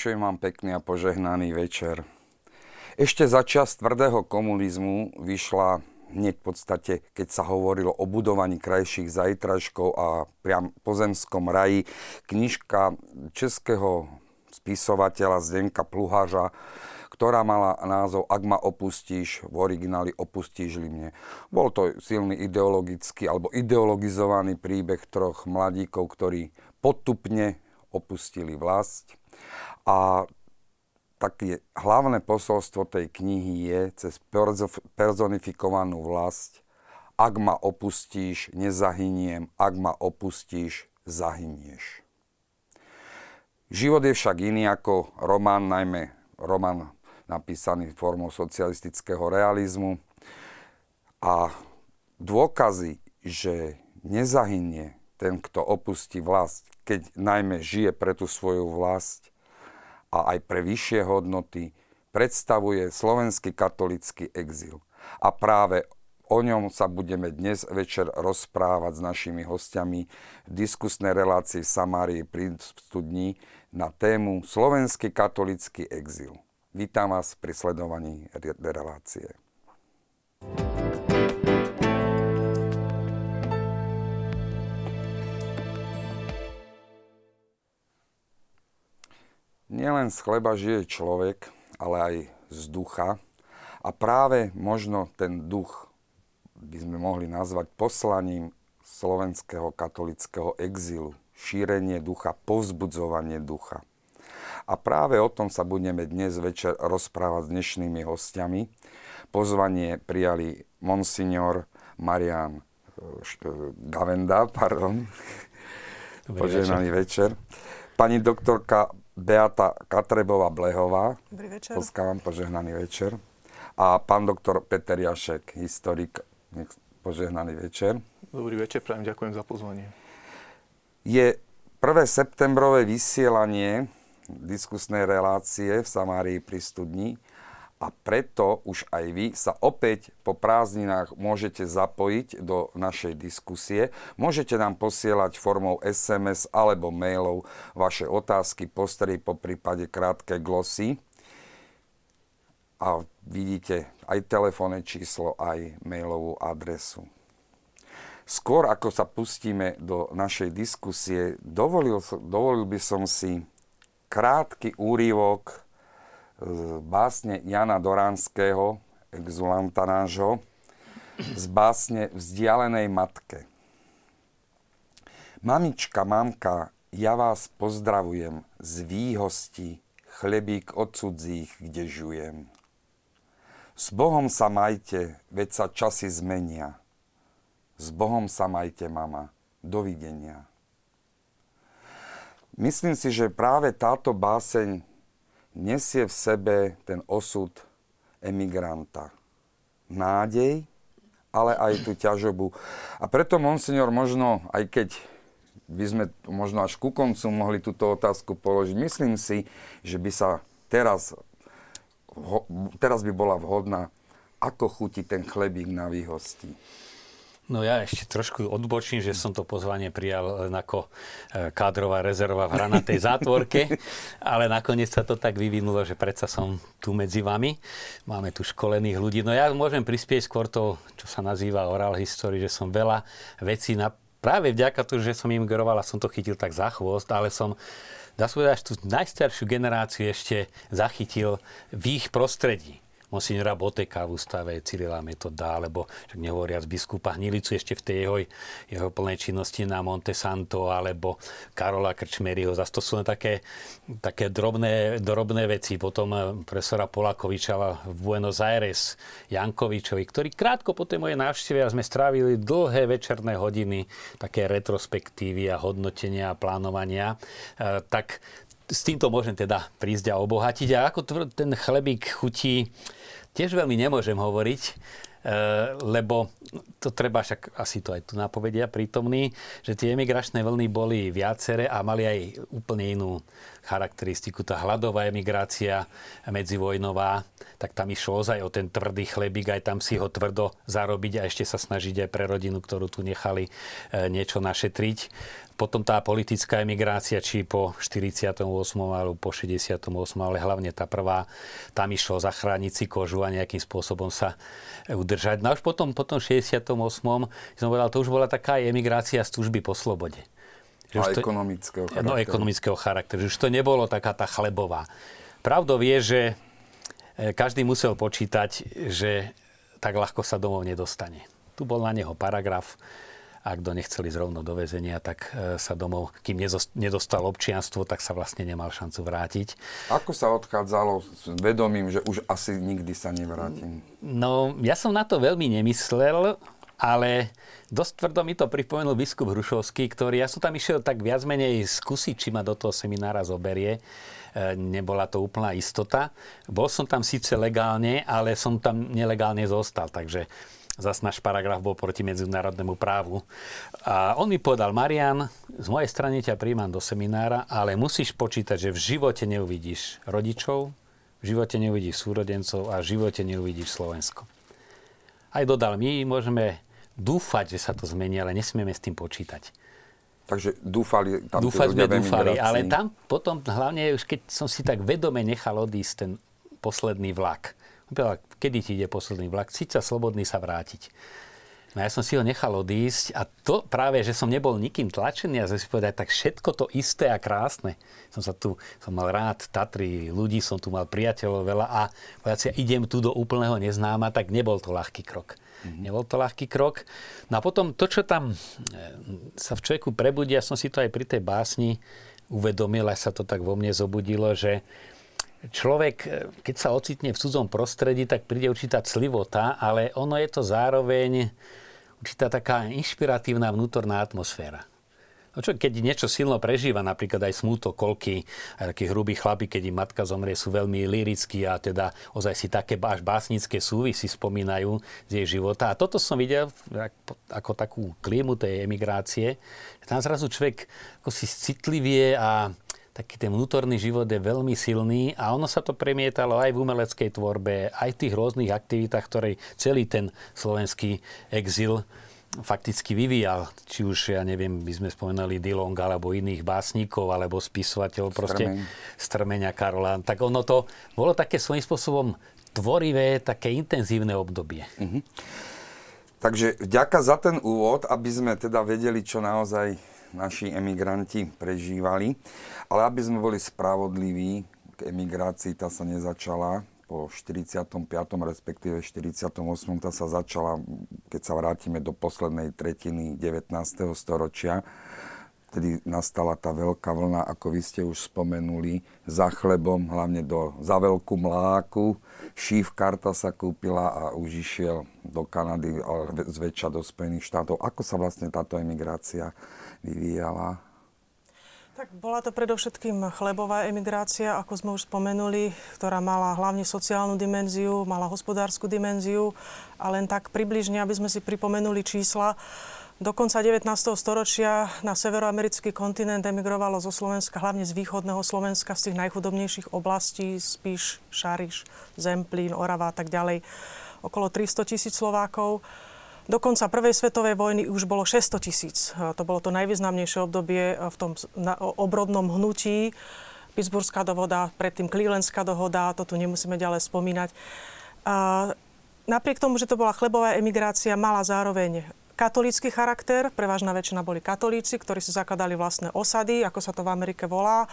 Vinšujem vám pekný a požehnaný večer. Ešte za čas tvrdého komunizmu vyšla hneď v podstate, keď sa hovorilo o budovaní krajších zajtražkov a priam pozemskom raji, knižka českého spisovateľa Zdenka Pluháža, ktorá mala názov Ak ma opustíš, v origináli opustíš li mne. Bol to silný ideologický alebo ideologizovaný príbeh troch mladíkov, ktorí potupne opustili vlast a také hlavné posolstvo tej knihy je cez personifikovanú vlast ak ma opustíš, nezahyniem, ak ma opustíš, zahynieš. Život je však iný ako román, najmä román napísaný formou socialistického realizmu. A dôkazy, že nezahynie ten, kto opustí vlast, keď najmä žije pre tú svoju vlast, a aj pre vyššie hodnoty predstavuje slovenský katolický exil. A práve o ňom sa budeme dnes večer rozprávať s našimi hostiami v diskusnej relácii v Samárii pri studni na tému Slovenský katolický exil. Vítam vás pri sledovaní relácie. Nielen z chleba žije človek, ale aj z ducha. A práve možno ten duch by sme mohli nazvať poslaním slovenského katolického exilu. Šírenie ducha, povzbudzovanie ducha. A práve o tom sa budeme dnes večer rozprávať s dnešnými hostiami. Pozvanie prijali monsignor Marian eh, Gavenda, pardon. Poženaný večer. večer. Pani doktorka Beata Katrebová-Blehová. Dobrý večer. Poskávam požehnaný večer. A pán doktor Peter Jašek, historik. Požehnaný večer. Dobrý večer, prajem ďakujem za pozvanie. Je 1. septembrové vysielanie diskusnej relácie v Samárii pri studni a preto už aj vy sa opäť po prázdninách môžete zapojiť do našej diskusie. Môžete nám posielať formou SMS alebo mailov vaše otázky, postrej po prípade krátke glosy. A vidíte aj telefónne číslo, aj mailovú adresu. Skôr ako sa pustíme do našej diskusie, dovolil, dovolil by som si krátky úrivok z básne Jana Doránskeho, exulanta nášho, z básne Vzdialenej matke. Mamička, mamka, ja vás pozdravujem z výhosti, chlebík od cudzích, kde žujem. S Bohom sa majte, veď sa časy zmenia. S Bohom sa majte, mama. Dovidenia. Myslím si, že práve táto báseň nesie v sebe ten osud emigranta. Nádej, ale aj tú ťažobu. A preto, monsignor, možno, aj keď by sme možno až ku koncu mohli túto otázku položiť, myslím si, že by sa teraz, teraz by bola vhodná, ako chutí ten chlebík na výhosti. No ja ešte trošku odbočím, že som to pozvanie prijal len ako e, kádrová rezerva v hranatej zátvorke, ale nakoniec sa to tak vyvinulo, že predsa som tu medzi vami. Máme tu školených ľudí. No ja môžem prispieť skôr to, čo sa nazýva oral history, že som veľa vecí na, práve vďaka tomu, že som imigroval a som to chytil tak za chvost, ale som dá sa povedať, tú najstaršiu generáciu ešte zachytil v ich prostredí monsignora Boteka v ústave Cyrila Metoda, alebo však nehovoriac biskupa Hnilicu ešte v tej jeho, jeho plnej činnosti na Monte Santo, alebo Karola Krčmeryho. Zase to sú také, také drobné, drobné veci. Potom eh, profesora Polakoviča v Buenos Aires, Jankovičovi, ktorý krátko po tej mojej návšteve sme strávili dlhé večerné hodiny, také retrospektívy a hodnotenia a plánovania, eh, tak s týmto môžem teda prísť a obohatiť. A ako ten chlebík chutí, tiež veľmi nemôžem hovoriť, e, lebo to treba však asi to aj tu napovedia prítomní, že tie emigračné vlny boli viaceré a mali aj úplne inú charakteristiku. Tá hladová emigrácia medzivojnová, tak tam išlo ozaj o ten tvrdý chlebík, aj tam si ho tvrdo zarobiť a ešte sa snažiť aj pre rodinu, ktorú tu nechali e, niečo našetriť potom tá politická emigrácia, či po 48. alebo po 68. ale hlavne tá prvá, tam išlo zachrániť si kožu a nejakým spôsobom sa udržať. No a už potom, potom 68. som povedal, to už bola taká emigrácia z túžby po slobode. Že a to, ekonomického charakteru. No, ekonomického charakteru. Už to nebolo taká tá chlebová. Pravdou je, že e, každý musel počítať, že tak ľahko sa domov nedostane. Tu bol na neho paragraf, a kto nechceli zrovno do väzenia, tak e, sa domov, kým nedostal občianstvo, tak sa vlastne nemal šancu vrátiť. Ako sa odchádzalo s vedomím, že už asi nikdy sa nevrátim? No, ja som na to veľmi nemyslel, ale dosť tvrdo mi to pripomenul biskup Hrušovský, ktorý, ja som tam išiel tak viac menej skúsiť, či ma do toho seminára zoberie. E, nebola to úplná istota. Bol som tam síce legálne, ale som tam nelegálne zostal, takže Zas náš paragraf bol proti medzinárodnému právu. A on mi povedal, Marian, z mojej strany ťa príjmam do seminára, ale musíš počítať, že v živote neuvidíš rodičov, v živote neuvidíš súrodencov a v živote neuvidíš Slovensko. Aj dodal, my môžeme dúfať, že sa to zmení, ale nesmieme s tým počítať. Takže dúfali tam Dúfať sme dúfali, ale tam potom hlavne, už keď som si tak vedome nechal odísť ten posledný vlak, kedy ti ide posledný vlak, cíť sa slobodný sa vrátiť. No ja som si ho nechal odísť a to práve, že som nebol nikým tlačený a si povedať, tak všetko to isté a krásne. Som sa tu, som mal rád Tatry, ľudí som tu mal priateľov veľa a povedať si, idem tu do úplného neznáma, tak nebol to ľahký krok. Mm-hmm. Nebol to ľahký krok. No a potom to, čo tam e, sa v človeku prebudí, ja som si to aj pri tej básni uvedomil, aj sa to tak vo mne zobudilo, že človek, e, keď sa ocitne v cudzom prostredí, tak príde určitá clivota, ale ono je to zároveň určitá taká inšpiratívna vnútorná atmosféra. No čo, keď niečo silno prežíva, napríklad aj smúto, kolky, aj takí hrubí chlapi, keď im matka zomrie, sú veľmi lirickí a teda ozaj si také až básnické súvisy spomínajú z jej života. A toto som videl ako takú klímu tej emigrácie. Tam zrazu človek ako si citlivie a taký ten vnútorný život je veľmi silný a ono sa to premietalo aj v umeleckej tvorbe, aj v tých rôznych aktivitách, ktoré celý ten slovenský exil fakticky vyvíjal. Či už, ja neviem, by sme spomenali Dilong alebo iných básnikov, alebo spisovateľov, proste Strmeň. Karola. Tak ono to bolo také svojím spôsobom tvorivé, také intenzívne obdobie. Uh-huh. Takže vďaka za ten úvod, aby sme teda vedeli, čo naozaj naši emigranti prežívali. Ale aby sme boli spravodliví, k emigrácii tá sa nezačala po 45. respektíve 48. tá sa začala, keď sa vrátime do poslednej tretiny 19. storočia. Vtedy nastala tá veľká vlna, ako vy ste už spomenuli, za chlebom, hlavne do, za veľkú mláku. Šív karta sa kúpila a už išiel do Kanady, ale zväčša do Spojených štátov. Ako sa vlastne táto emigrácia vyvíjala? Tak bola to predovšetkým chlebová emigrácia, ako sme už spomenuli, ktorá mala hlavne sociálnu dimenziu, mala hospodárskú dimenziu a len tak približne, aby sme si pripomenuli čísla, do konca 19. storočia na severoamerický kontinent emigrovalo zo Slovenska, hlavne z východného Slovenska, z tých najchudobnejších oblastí, Spíš, Šariš, Zemplín, Orava a tak ďalej, okolo 300 tisíc Slovákov. Do konca prvej svetovej vojny už bolo 600 tisíc. To bolo to najvýznamnejšie obdobie v tom obrodnom hnutí. Pittsburghská dohoda, predtým Clevelandská dohoda, to tu nemusíme ďalej spomínať. Napriek tomu, že to bola chlebová emigrácia, mala zároveň katolícky charakter. Prevažná väčšina boli katolíci, ktorí si zakladali vlastné osady, ako sa to v Amerike volá,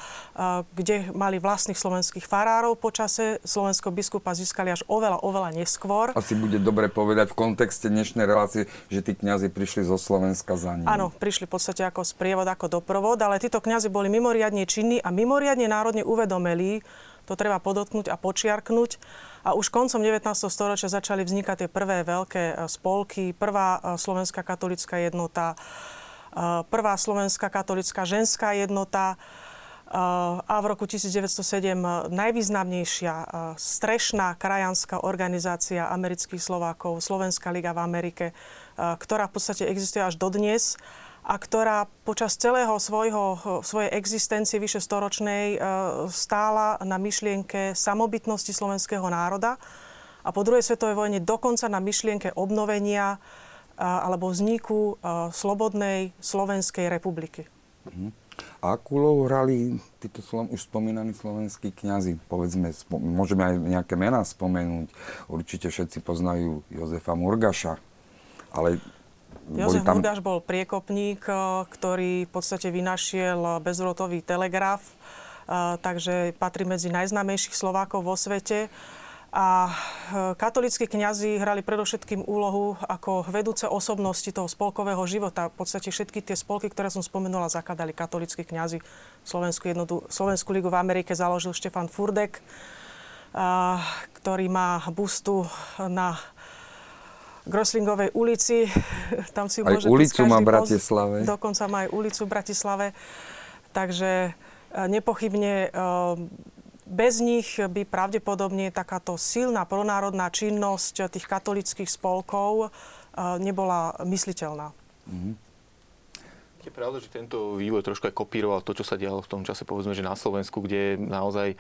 kde mali vlastných slovenských farárov počase. Slovensko biskupa získali až oveľa, oveľa neskôr. Asi bude dobre povedať v kontexte dnešnej relácie, že tí kňazi prišli zo Slovenska za ním. Áno, prišli v podstate ako sprievod, ako doprovod, ale títo kňazi boli mimoriadne činní a mimoriadne národne uvedomili, to treba podotknúť a počiarknúť, a už koncom 19. storočia začali vznikať tie prvé veľké e, spolky. Prvá e, slovenská katolická jednota, e, prvá slovenská katolická ženská jednota a v roku 1907 najvýznamnejšia strešná krajanská organizácia amerických Slovákov, Slovenská liga v Amerike, ktorá v podstate existuje až dodnes a ktorá počas celého svojho, svojej existencie vyše storočnej e, stála na myšlienke samobytnosti slovenského národa a po druhej svetovej vojne dokonca na myšlienke obnovenia e, alebo vzniku e, slobodnej Slovenskej republiky. A akú úlohu hrali títo už spomínaní slovenskí kňazi? Povedzme, spo- môžeme aj nejaké mená spomenúť. Určite všetci poznajú Jozefa Murgaša, ale Jozef tam... Murgáš bol priekopník, e, ktorý v podstate vynašiel bezrotový telegraf, e, takže patrí medzi najznámejších Slovákov vo svete. A e, katolíckí kňazi hrali predovšetkým úlohu ako vedúce osobnosti toho spolkového života. V podstate všetky tie spolky, ktoré som spomenula, zakladali katolíckí kňazi. Slovenskú, jednotu, Slovenskú ligu v Amerike založil Štefan Furdek, a, ktorý má bustu na Groslingovej ulici. Tam si Aj môže ulicu má v poz- Bratislave. Dokonca má aj ulicu v Bratislave. Takže e, nepochybne e, bez nich by pravdepodobne takáto silná pronárodná činnosť tých katolických spolkov e, nebola mysliteľná. Je pravda, že tento vývoj trošku aj kopíroval to, čo sa dialo v tom čase, povedzme, že na Slovensku, kde naozaj e,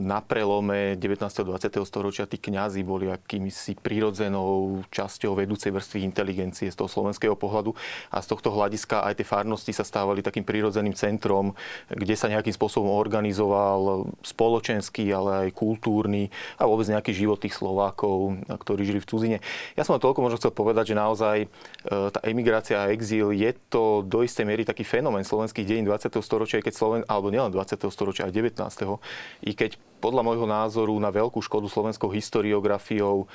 na prelome 19. a 20. storočia tí kňazi boli akýmsi prírodzenou časťou vedúcej vrstvy inteligencie z toho slovenského pohľadu a z tohto hľadiska aj tie farnosti sa stávali takým prírodzeným centrom, kde sa nejakým spôsobom organizoval spoločenský, ale aj kultúrny a vôbec nejaký život tých Slovákov, ktorí žili v cudzine. Ja som len toľko možno chcel povedať, že naozaj e, tá emigrácia a exíl je to do istej miery taký fenomén slovenských dejín 20. storočia, keď Sloven, alebo nielen 20. storočia, aj 19. I keď podľa môjho názoru na veľkú škodu slovenskou historiografiou e,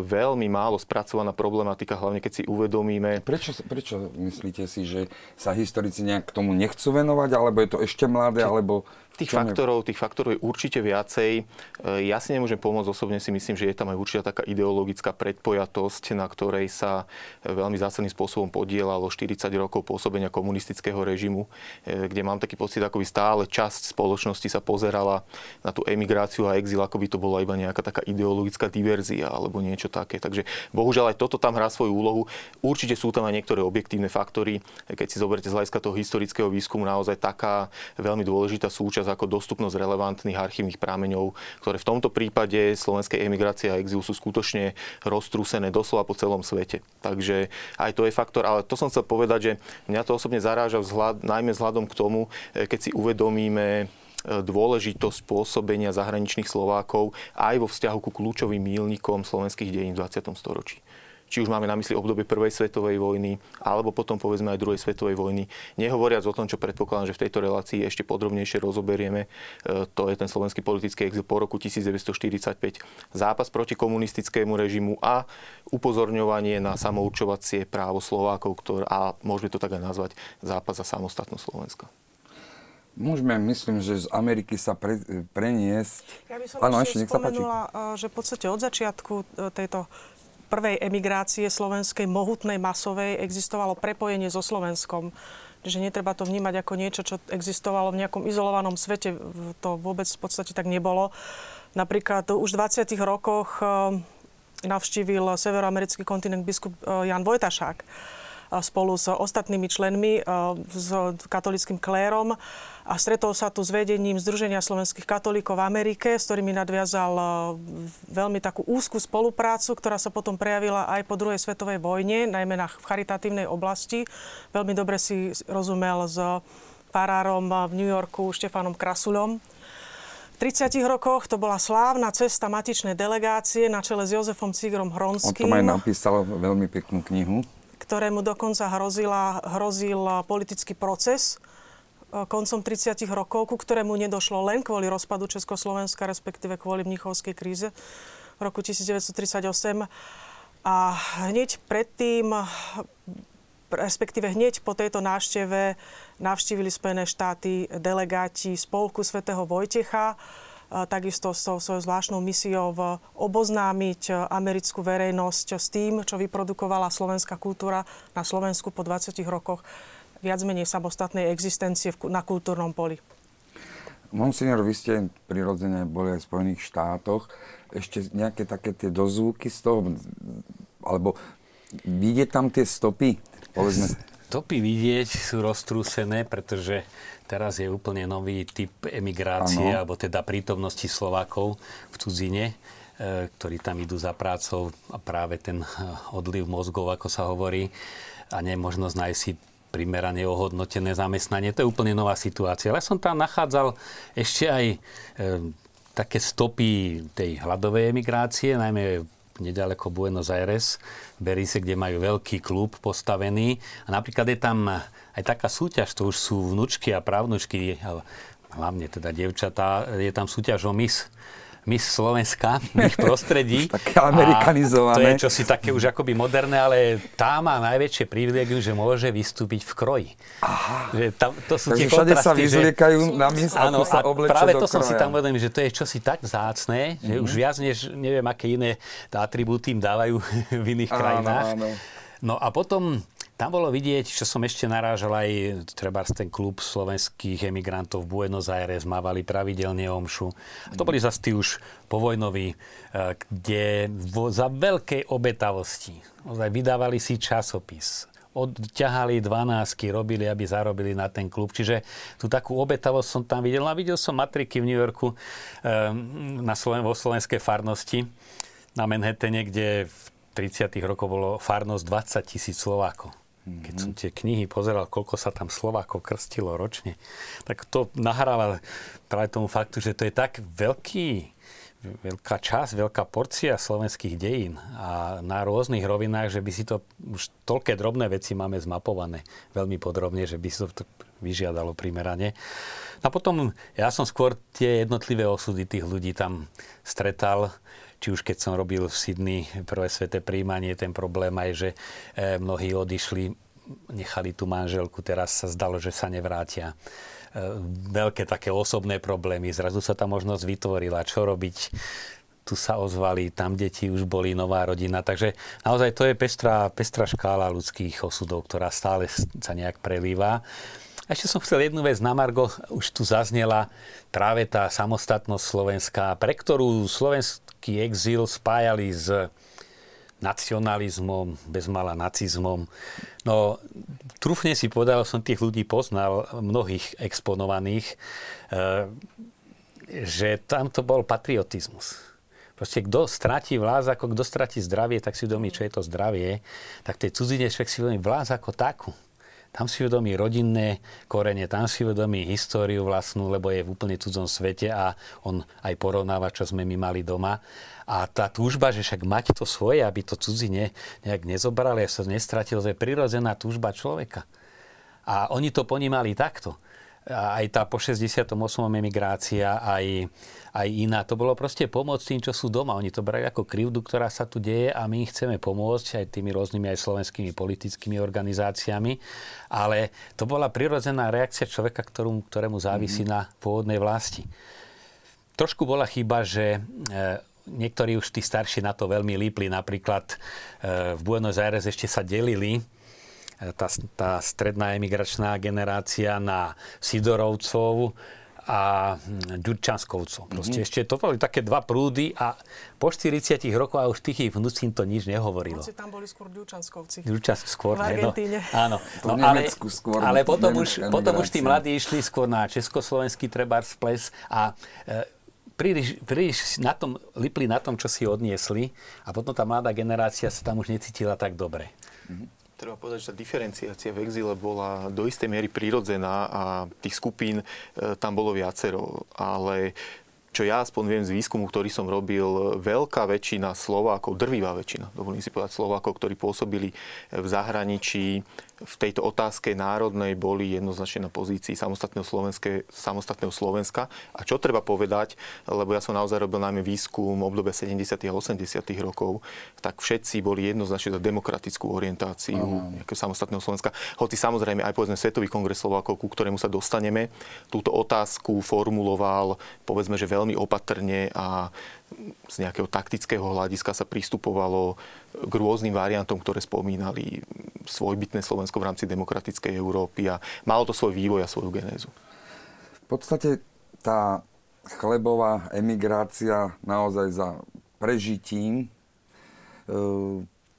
veľmi málo spracovaná problematika, hlavne keď si uvedomíme, Prečo, prečo myslíte si, že sa historici nejak k tomu nechcú venovať, alebo je to ešte mladé, alebo... Tých faktorov, tých faktorov je určite viacej. E, Ja si nemôžem pomôcť, osobne si myslím, že je tam aj určitá taká ideologická predpojatosť, na ktorej sa veľmi zásadným spôsobom podielalo 40 rokov pôsobenia komunistického režimu, e, kde mám taký pocit, ako by stále časť spoločnosti sa pozerala na tú emigráciu a exil, ako by to bola iba nejaká taká ideologická diverzia alebo niečo také. Takže bohužiaľ aj toto tam hrá svoju úlohu. Určite sú tam aj niektoré objektívne faktory. Keď si zoberiete z hľadiska toho historického výskumu, naozaj taká veľmi dôležitá súčasť ako dostupnosť relevantných archívnych prámeňov, ktoré v tomto prípade slovenskej emigrácie a exilu sú skutočne roztrúsené doslova po celom svete. Takže aj to je faktor, ale to som chcel povedať, že mňa to osobne zaráža vzhľad, najmä vzhľadom k tomu, eh, keď si uvedomíme dôležitosť pôsobenia zahraničných Slovákov aj vo vzťahu ku kľúčovým mílnikom slovenských dejín v 20. storočí. Či už máme na mysli obdobie Prvej svetovej vojny, alebo potom povedzme aj Druhej svetovej vojny. Nehovoriac o tom, čo predpokladám, že v tejto relácii ešte podrobnejšie rozoberieme, e, to je ten slovenský politický exil po roku 1945, zápas proti komunistickému režimu a upozorňovanie na samourčovacie právo Slovákov, ktoré, a môžeme to tak aj nazvať, zápas za samostatnosť Slovenska. Môžeme, myslím, že z Ameriky sa pre, preniesť... Ja by som Áno, ešte, nech sa páči. e, že v podstate od začiatku e, tejto prvej emigrácie slovenskej, mohutnej, masovej, existovalo prepojenie so Slovenskom. Že netreba to vnímať ako niečo, čo existovalo v nejakom izolovanom svete. To vôbec v podstate tak nebolo. Napríklad už v 20. rokoch e, navštívil severoamerický kontinent biskup Jan Vojtašák spolu s ostatnými členmi, s katolickým klérom a stretol sa tu s vedením Združenia slovenských katolíkov v Amerike, s ktorými nadviazal e, veľmi takú úzkú spoluprácu, ktorá sa potom prejavila aj po druhej svetovej vojne, najmä na v charitatívnej oblasti. Veľmi dobre si rozumel s farárom v New Yorku Štefanom Krasuľom. V 30 rokoch to bola slávna cesta matičnej delegácie na čele s Jozefom Cigrom On Hronským to aj napísal veľmi peknú knihu. ktorému dokonca hrozila, hrozil politický proces e, koncom 30 rokov, ku ktorému nedošlo len kvôli rozpadu Československa, respektíve kvôli mnichovskej kríze v roku 1938. A hneď predtým, respektíve hneď po tejto návšteve, navštívili Spojené štáty delegáti spolku svätého Vojtecha, a takisto s tou svojou zvláštnou misiou oboznámiť americkú verejnosť s tým, čo vyprodukovala slovenská kultúra na Slovensku po 20 rokoch viac menej samostatnej existencie v na kultúrnom poli. Monsignor, vy ste prirodzene boli aj v Spojených štátoch. Ešte nejaké také tie dozvuky z toho, alebo vidieť tam tie stopy? Povedzme, Stopy vidieť sú roztrúsené, pretože teraz je úplne nový typ emigrácie, Áno. alebo teda prítomnosti Slovákov v cudzine, e, ktorí tam idú za prácou a práve ten e, odliv mozgov, ako sa hovorí, a nemožnosť nájsť si primerane ohodnotené zamestnanie. To je úplne nová situácia. Ale som tam nachádzal ešte aj e, také stopy tej hľadovej emigrácie, najmä nedaleko Buenos Aires, Berise, kde majú veľký klub postavený. A napríklad je tam aj taká súťaž, to už sú vnúčky a právnučky, hlavne teda devčatá, je tam súťaž o mis Miss Slovenska v ich prostredí. také amerikanizované. A to je čosi také už akoby moderné, ale tá má najväčšie privilegium, že môže vystúpiť v kroji. Aha. Že tam, to sú Takže tie všade sa vyzliekajú že... na Miss, áno, sa a oblečia práve do to som si kroja. tam uvedomil, že to je čosi tak zácné, že mm-hmm. už viac než neviem, aké iné atribúty im dávajú v iných Áno, krajinách. áno. No a potom tam bolo vidieť, čo som ešte narážal aj treba ten klub slovenských emigrantov v Buenos Aires, mávali pravidelne omšu. A to boli zase tí už povojnoví, eh, kde vo, za veľkej obetavosti ozaj vydávali si časopis, odťahali 12, robili, aby zarobili na ten klub. Čiže tú takú obetavosť som tam videl. A videl som matriky v New Yorku um, na Sloven- vo slovenskej farnosti na Manhattane, kde v 30. rokoch bolo farnosť 20 tisíc Slovákov. Keď som tie knihy pozeral, koľko sa tam Slovákov krstilo ročne, tak to nahráva práve tomu faktu, že to je tak veľký, veľká časť, veľká porcia slovenských dejín a na rôznych rovinách, že by si to už toľké drobné veci máme zmapované veľmi podrobne, že by si to vyžiadalo primerane. A potom ja som skôr tie jednotlivé osudy tých ľudí tam stretal, či už keď som robil v Sydney prvé sveté príjmanie, ten problém aj, že e, mnohí odišli, nechali tú manželku, teraz sa zdalo, že sa nevrátia. E, veľké také osobné problémy, zrazu sa tá možnosť vytvorila, čo robiť, tu sa ozvali, tam deti už boli, nová rodina. Takže naozaj to je pestrá, pestrá škála ľudských osudov, ktorá stále sa nejak prelíva. A ešte som chcel jednu vec na Margo, už tu zaznela práve tá samostatnosť Slovenska, pre ktorú slovenský exil spájali s nacionalizmom, bezmala nacizmom. No, trúfne si povedal, som tých ľudí poznal, mnohých exponovaných, že tam to bol patriotizmus. Proste kto stratí vlás, ako kto stratí zdravie, tak si uvedomí, čo je to zdravie. Tak tej cudzine človek si uvedomí vlás ako takú. Tam si uvedomí rodinné korene, tam si uvedomí históriu vlastnú, lebo je v úplne cudzom svete a on aj porovnáva, čo sme my mali doma. A tá túžba, že však mať to svoje, aby to cudzine nejak nezobrali a sa nestratil, to je prirodzená túžba človeka. A oni to ponímali takto. A aj tá po 68. emigrácia, aj, aj iná. To bolo proste pomôcť tým, čo sú doma. Oni to brali ako krivdu, ktorá sa tu deje a my chceme pomôcť aj tými rôznymi aj slovenskými politickými organizáciami. Ale to bola prirodzená reakcia človeka, ktorú, ktorému závisí mm-hmm. na pôvodnej vlasti. Trošku bola chyba, že niektorí už tí starší na to veľmi lípli. Napríklad v Buenos Aires ešte sa delili tá, tá stredná emigračná generácia na Sidorovcov a Ďurčanskovcov. Proste mm-hmm. ešte to boli také dva prúdy a po 40 rokoch a už tých vnúcim to nič nehovorilo. Hoci tam boli skôr Ďurčanskovci. Ďurčansk skôr, v Argentíne. No, áno. No, ale, skôr, ale potom už, potom už tí mladí išli skôr na československý trebárs ples a e, príliš, príliš na tom, lipli na tom, čo si odniesli a potom tá mladá generácia sa tam už necítila tak dobre. Mm-hmm. Treba povedať, že tá diferenciácia v exíle bola do istej miery prirodzená a tých skupín e, tam bolo viacero. Ale čo ja aspoň viem z výskumu, ktorý som robil, veľká väčšina Slovákov, drvivá väčšina, dovolím si povedať Slovákov, ktorí pôsobili v zahraničí, v tejto otázke národnej boli jednoznačne na pozícii samostatného, samostatného Slovenska. A čo treba povedať, lebo ja som naozaj robil najmä výskum v obdobie 70. a 80. rokov, tak všetci boli jednoznačne za demokratickú orientáciu uh-huh. samostatného Slovenska. Hoci samozrejme aj povedzme Svetový kongres Slovákov, ku ktorému sa dostaneme, túto otázku formuloval povedzme, že veľmi opatrne a z nejakého taktického hľadiska sa pristupovalo k rôznym variantom, ktoré spomínali svojbytné Slovensko v rámci demokratickej Európy a malo to svoj vývoj a svoju genézu. V podstate tá chlebová emigrácia naozaj za prežitím e,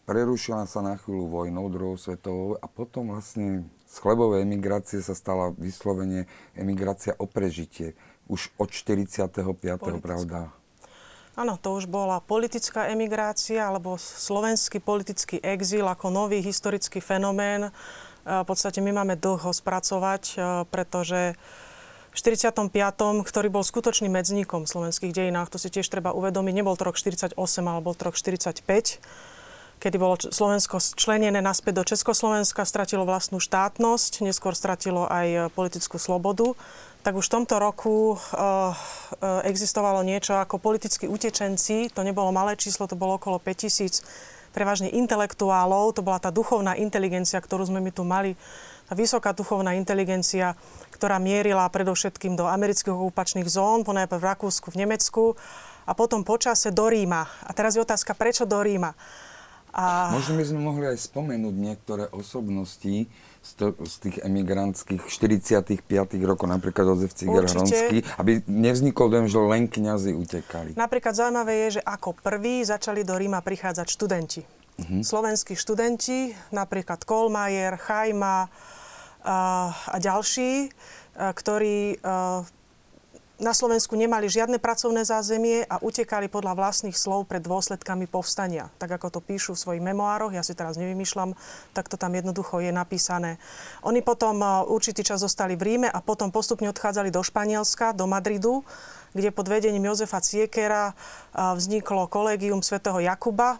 prerušila sa na chvíľu vojnou druhou svetovou a potom vlastne z chlebovej emigrácie sa stala vyslovene emigrácia o prežitie. Už od 45. Politická. pravda? Áno, to už bola politická emigrácia alebo slovenský politický exil ako nový historický fenomén V podstate my máme dlho spracovať, pretože v 45., ktorý bol skutočným medzníkom v slovenských dejinách, to si tiež treba uvedomiť, nebol to rok 48, ale bol to rok 45, kedy bolo Slovensko členené naspäť do Československa, stratilo vlastnú štátnosť, neskôr stratilo aj politickú slobodu tak už v tomto roku uh, existovalo niečo ako politickí utečenci. To nebolo malé číslo, to bolo okolo 5000 prevažne intelektuálov. To bola tá duchovná inteligencia, ktorú sme my tu mali. Tá vysoká duchovná inteligencia, ktorá mierila predovšetkým do amerických okupačných zón, ponajprv v Rakúsku, v Nemecku a potom počase do Ríma. A teraz je otázka, prečo do Ríma? A... Možno by sme mohli aj spomenúť niektoré osobnosti, z, tých emigrantských 45. rokov, napríklad Jozef Ciger Hronský, aby nevznikol dojem, že len kňazi utekali. Napríklad zaujímavé je, že ako prví začali do Ríma prichádzať študenti. Uh-huh. Slovenskí študenti, napríklad Kolmajer, Chajma a, a ďalší, a, ktorí a, na Slovensku nemali žiadne pracovné zázemie a utekali podľa vlastných slov pred dôsledkami povstania. Tak ako to píšu v svojich memoároch, ja si teraz nevymýšľam, tak to tam jednoducho je napísané. Oni potom určitý čas zostali v Ríme a potom postupne odchádzali do Španielska, do Madridu, kde pod vedením Jozefa Ciekera vzniklo kolégium svätého Jakuba,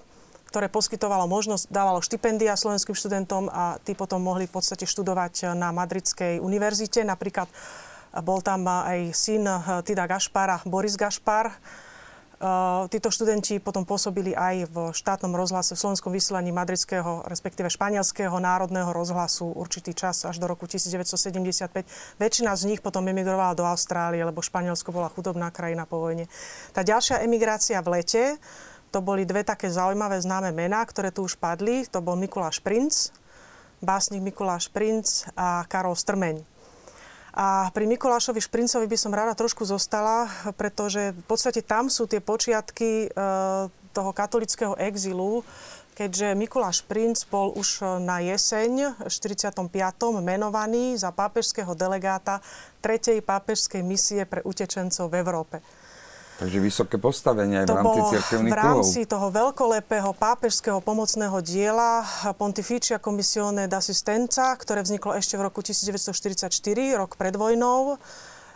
ktoré poskytovalo možnosť, dávalo štipendia slovenským študentom a tí potom mohli v podstate študovať na Madridskej univerzite. Napríklad bol tam aj syn eh, Tida Gašpara, Boris Gašpar. Eh, títo študenti potom pôsobili aj v štátnom rozhlase, v slovenskom vysielaní madridského, respektíve španielského národného rozhlasu určitý čas až do roku 1975. Väčšina z nich potom emigrovala do Austrálie, lebo Španielsko bola chudobná krajina po vojne. Tá ďalšia emigrácia v lete, to boli dve také zaujímavé známe mená, ktoré tu už padli. To bol Mikuláš Princ, básnik Mikuláš Princ a Karol Strmeň. A pri Mikulášovi Šprincovi by som rada trošku zostala, pretože v podstate tam sú tie počiatky e, toho katolického exilu, keďže Mikuláš Princ bol už na jeseň v 45. menovaný za pápežského delegáta 3. pápežskej misie pre utečencov v Európe. Takže vysoké postavenie aj v rámci cirkevných v rámci toho veľkolepého pápežského pomocného diela Pontificia Commissione d'Assistenza, ktoré vzniklo ešte v roku 1944, rok pred vojnou,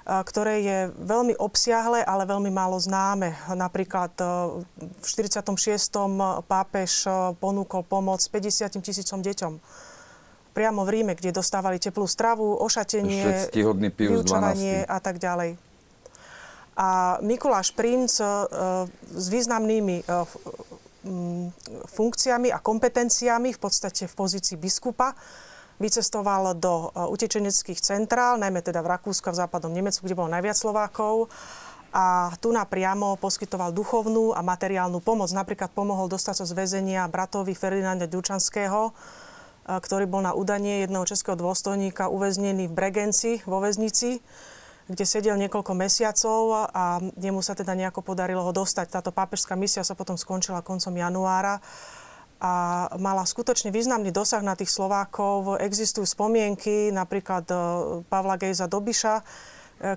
ktoré je veľmi obsiahle, ale veľmi málo známe. Napríklad v 46. pápež ponúkol pomoc 50 tisícom deťom priamo v Ríme, kde dostávali teplú stravu, ošatenie, vyučovanie a tak ďalej. A Mikuláš Princ e, s významnými e, funkciami a kompetenciami, v podstate v pozícii biskupa, vycestoval do e, utečeneckých centrál, najmä teda v Rakúsku a v západnom Nemecku, kde bolo najviac Slovákov. A tu napriamo poskytoval duchovnú a materiálnu pomoc. Napríklad pomohol dostať sa z väzenia bratovi Ferdinanda Ďučanského, ktorý bol na udanie jedného českého dôstojníka uväznený v Bregenci, vo väznici kde sedel niekoľko mesiacov a jemu sa teda nejako podarilo ho dostať. Táto pápežská misia sa potom skončila koncom januára a mala skutočne významný dosah na tých Slovákov. Existujú spomienky napríklad e, Pavla Gejza Dobiša, e,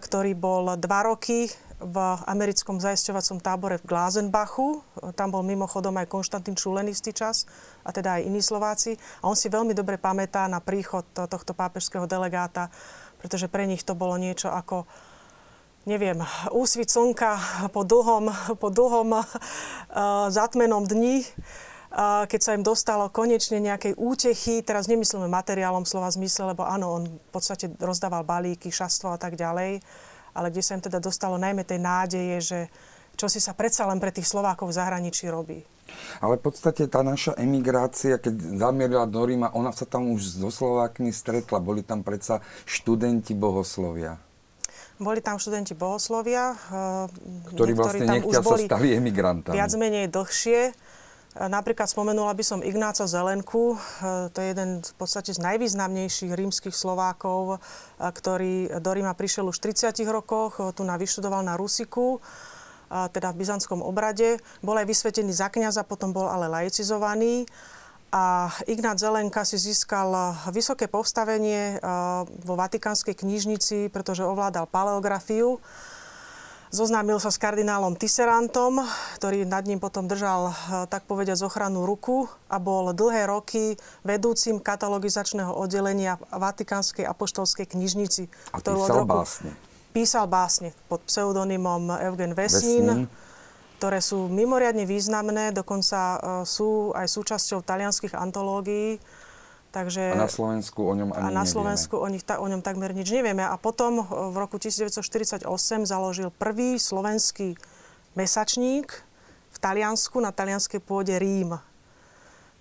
ktorý bol dva roky v americkom zaisťovacom tábore v Glazenbachu. Tam bol mimochodom aj Konštantín Čulen istý čas, a teda aj iní Slováci. A on si veľmi dobre pamätá na príchod tohto pápežského delegáta pretože pre nich to bolo niečo ako neviem, úsvit slnka po dlhom, po dlhom uh, zatmenom dni, uh, keď sa im dostalo konečne nejakej útechy, teraz nemyslíme materiálom slova zmysle, lebo áno, on v podstate rozdával balíky, šastvo a tak ďalej, ale kde sa im teda dostalo najmä tej nádeje, že čo si sa predsa len pre tých Slovákov v zahraničí robí. Ale v podstate tá naša emigrácia, keď zamierila do Ríma, ona sa tam už so Slovákmi stretla. Boli tam predsa študenti bohoslovia. Boli tam študenti bohoslovia, eh, ktorí vlastne nechťa sa stali emigrantami. Viac menej dlhšie. Eh, napríklad spomenula by som Ignáca Zelenku, eh, to je jeden v podstate z najvýznamnejších rímskych Slovákov, ktorý do Ríma prišiel už v 30 rokoch, tu vyštudoval na Rusiku teda v byzantskom obrade. Bol aj vysvetený za kniaza, potom bol ale laicizovaný. A Ignác Zelenka si získal vysoké postavenie vo Vatikánskej knižnici, pretože ovládal paleografiu. Zoznámil sa s kardinálom Tisserantom, ktorý nad ním potom držal, tak povediať, ochranu ruku a bol dlhé roky vedúcim katalogizačného oddelenia Vatikánskej apoštolskej knižnici. A ktorú písal roku, básne. Písal básne pod pseudonymom Eugen Vesnín. Vesnín ktoré sú mimoriadne významné, dokonca sú aj súčasťou talianských antológií. Takže, a na Slovensku o ňom ani A na Slovensku o, nich, ta, o ňom takmer nič nevieme. A potom v roku 1948 založil prvý slovenský mesačník v Taliansku, na talianskej pôde Rím.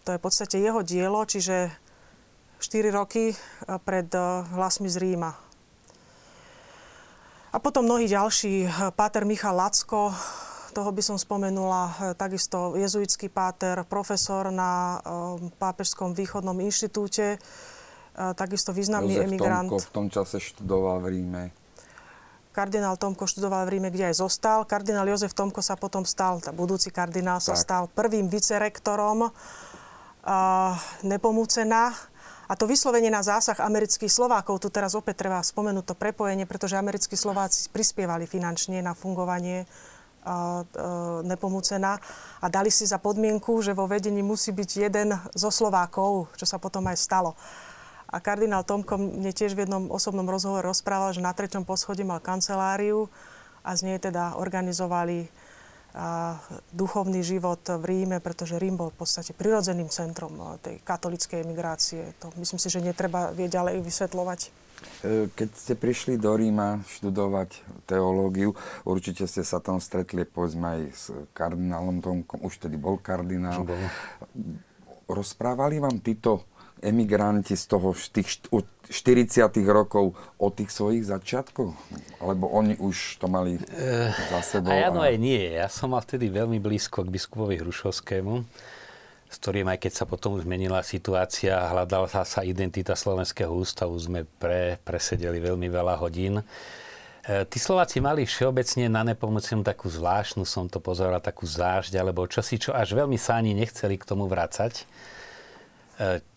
To je v podstate jeho dielo, čiže 4 roky pred hlasmi z Ríma. A potom mnohí ďalší. Páter Michal Lacko, toho by som spomenula e, takisto jezuitský páter, profesor na e, Pápežskom východnom inštitúte, takisto významný Jozef emigrant. Tomko v tom čase študoval v Ríme. Kardinál Tomko študoval v Ríme, kde aj zostal. Kardinál Jozef Tomko sa potom stal, budúci kardinál sa tak. stal prvým vicerektorom Nepomúcena. A to vyslovenie na zásah amerických Slovákov, tu teraz opäť treba spomenúť to prepojenie, pretože americkí Slováci prispievali finančne na fungovanie nepomúcená a dali si za podmienku, že vo vedení musí byť jeden zo Slovákov, čo sa potom aj stalo. A kardinál Tomko mne tiež v jednom osobnom rozhovore rozprával, že na treťom poschodí mal kanceláriu a z nej teda organizovali a, duchovný život v Ríme, pretože Rím bol v podstate prirodzeným centrom tej katolickej emigrácie. To myslím si, že netreba vie ďalej vysvetľovať. E, keď ste prišli do Ríma študovať teológiu, určite ste sa tam stretli povedzme aj s kardinálom Tomkom, už tedy bol kardinál. Bol. Rozprávali vám títo emigranti z toho tých 40 rokov o tých svojich začiatkoch? Alebo oni už to mali e, za sebou? A ja no aj nie. Ja som mal vtedy veľmi blízko k biskupovi Hrušovskému s ktorým aj keď sa potom zmenila situácia a hľadala sa identita Slovenského ústavu, sme pre, presedeli veľmi veľa hodín. E, tí Slováci mali všeobecne na nepomocnú takú zvláštnu, som to pozeral, takú zážď, alebo čosi, čo až veľmi sa ani nechceli k tomu vracať.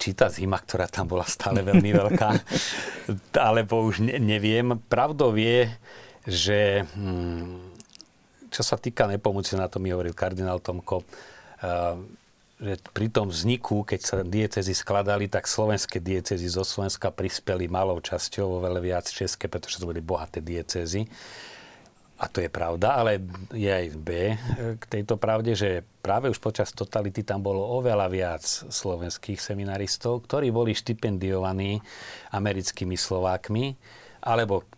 Či tá zima, ktorá tam bola stále veľmi veľká, alebo už ne, neviem. Pravdou je, že hm, čo sa týka nepomôcne, na to mi hovoril kardinál Tomko, e, že pri tom vzniku, keď sa diecezy skladali, tak slovenské diecezy zo Slovenska prispeli malou časťou, oveľa viac české, pretože to boli bohaté diecezy. A to je pravda, ale je aj B k tejto pravde, že práve už počas totality tam bolo oveľa viac slovenských seminaristov, ktorí boli štipendiovaní americkými Slovákmi, alebo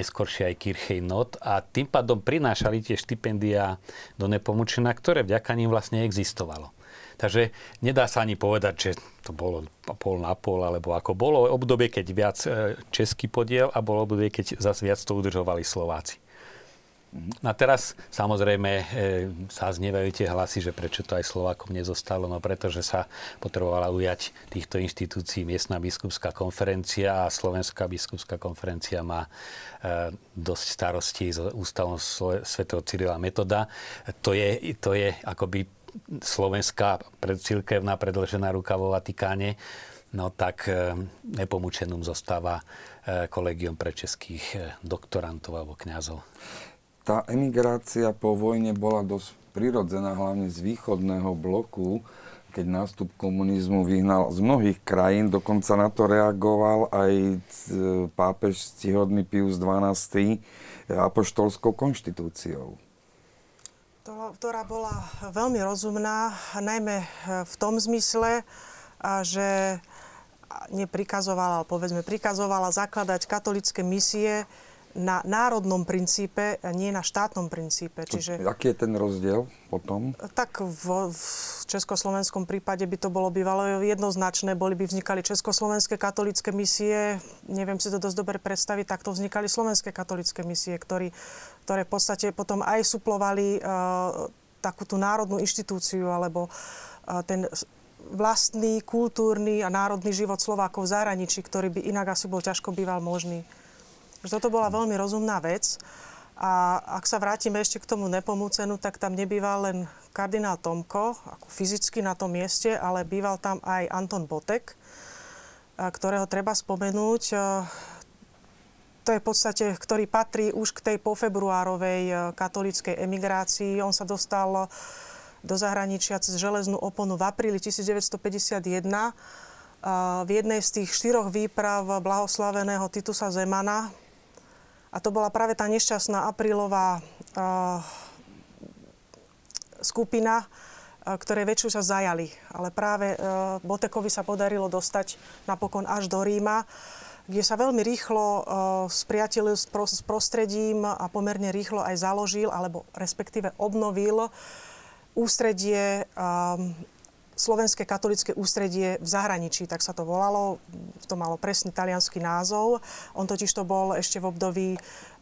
neskôršie aj Kirchej Not a tým pádom prinášali tie štipendia do Nepomučena, ktoré vďaka ním vlastne existovalo. Takže nedá sa ani povedať, že to bolo pol na pol, alebo ako bolo obdobie, keď viac e, český podiel a bolo obdobie, keď zase viac to udržovali Slováci. A teraz samozrejme e, sa znevajú tie hlasy, že prečo to aj Slovákom nezostalo, no pretože sa potrebovala ujať týchto inštitúcií miestna biskupská konferencia a Slovenská biskupská konferencia má e, dosť starostí s ústavom svätého Cyrila Metoda. To je, to je akoby slovenská cirkevná predlžená ruka vo Vatikáne, no tak e, nepomúčeným zostáva e, kolegium pre českých e, doktorantov alebo kňazov. Tá emigrácia po vojne bola dosť prirodzená, hlavne z východného bloku, keď nástup komunizmu vyhnal z mnohých krajín, dokonca na to reagoval aj pápež stihodný Pius XII apoštolskou konštitúciou. Ktorá bola veľmi rozumná, najmä v tom zmysle, že neprikazovala, ale povedzme prikazovala zakladať katolické misie na národnom princípe, a nie na štátnom princípe. Čiže, Aký je ten rozdiel potom? Tak v, v československom prípade by to bolo bývalo jednoznačné. Boli by vznikali československé katolické misie. Neviem si to dosť dobre predstaviť. Takto vznikali slovenské katolické misie, ktorý, ktoré v podstate potom aj suplovali uh, takú tú národnú inštitúciu alebo uh, ten vlastný kultúrny a národný život Slovákov v zahraničí, ktorý by inak asi bol ťažko býval možný. Že toto bola veľmi rozumná vec. A ak sa vrátime ešte k tomu nepomúcenu, tak tam nebýval len kardinál Tomko, ako fyzicky na tom mieste, ale býval tam aj Anton Botek, ktorého treba spomenúť. to je v podstate, ktorý patrí už k tej pofebruárovej katolíckej emigrácii. On sa dostal do zahraničia cez železnú oponu v apríli 1951 v jednej z tých štyroch výprav blahoslaveného Titusa Zemana. A to bola práve tá nešťastná aprílová skupina, ktoré väčšiu sa zajali. Ale práve Botekovi sa podarilo dostať napokon až do Ríma, kde sa veľmi rýchlo spriatilil s prostredím a pomerne rýchlo aj založil, alebo respektíve obnovil ústredie Slovenské katolické ústredie v zahraničí, tak sa to volalo. To malo presný talianský názov. On totiž to bol ešte v období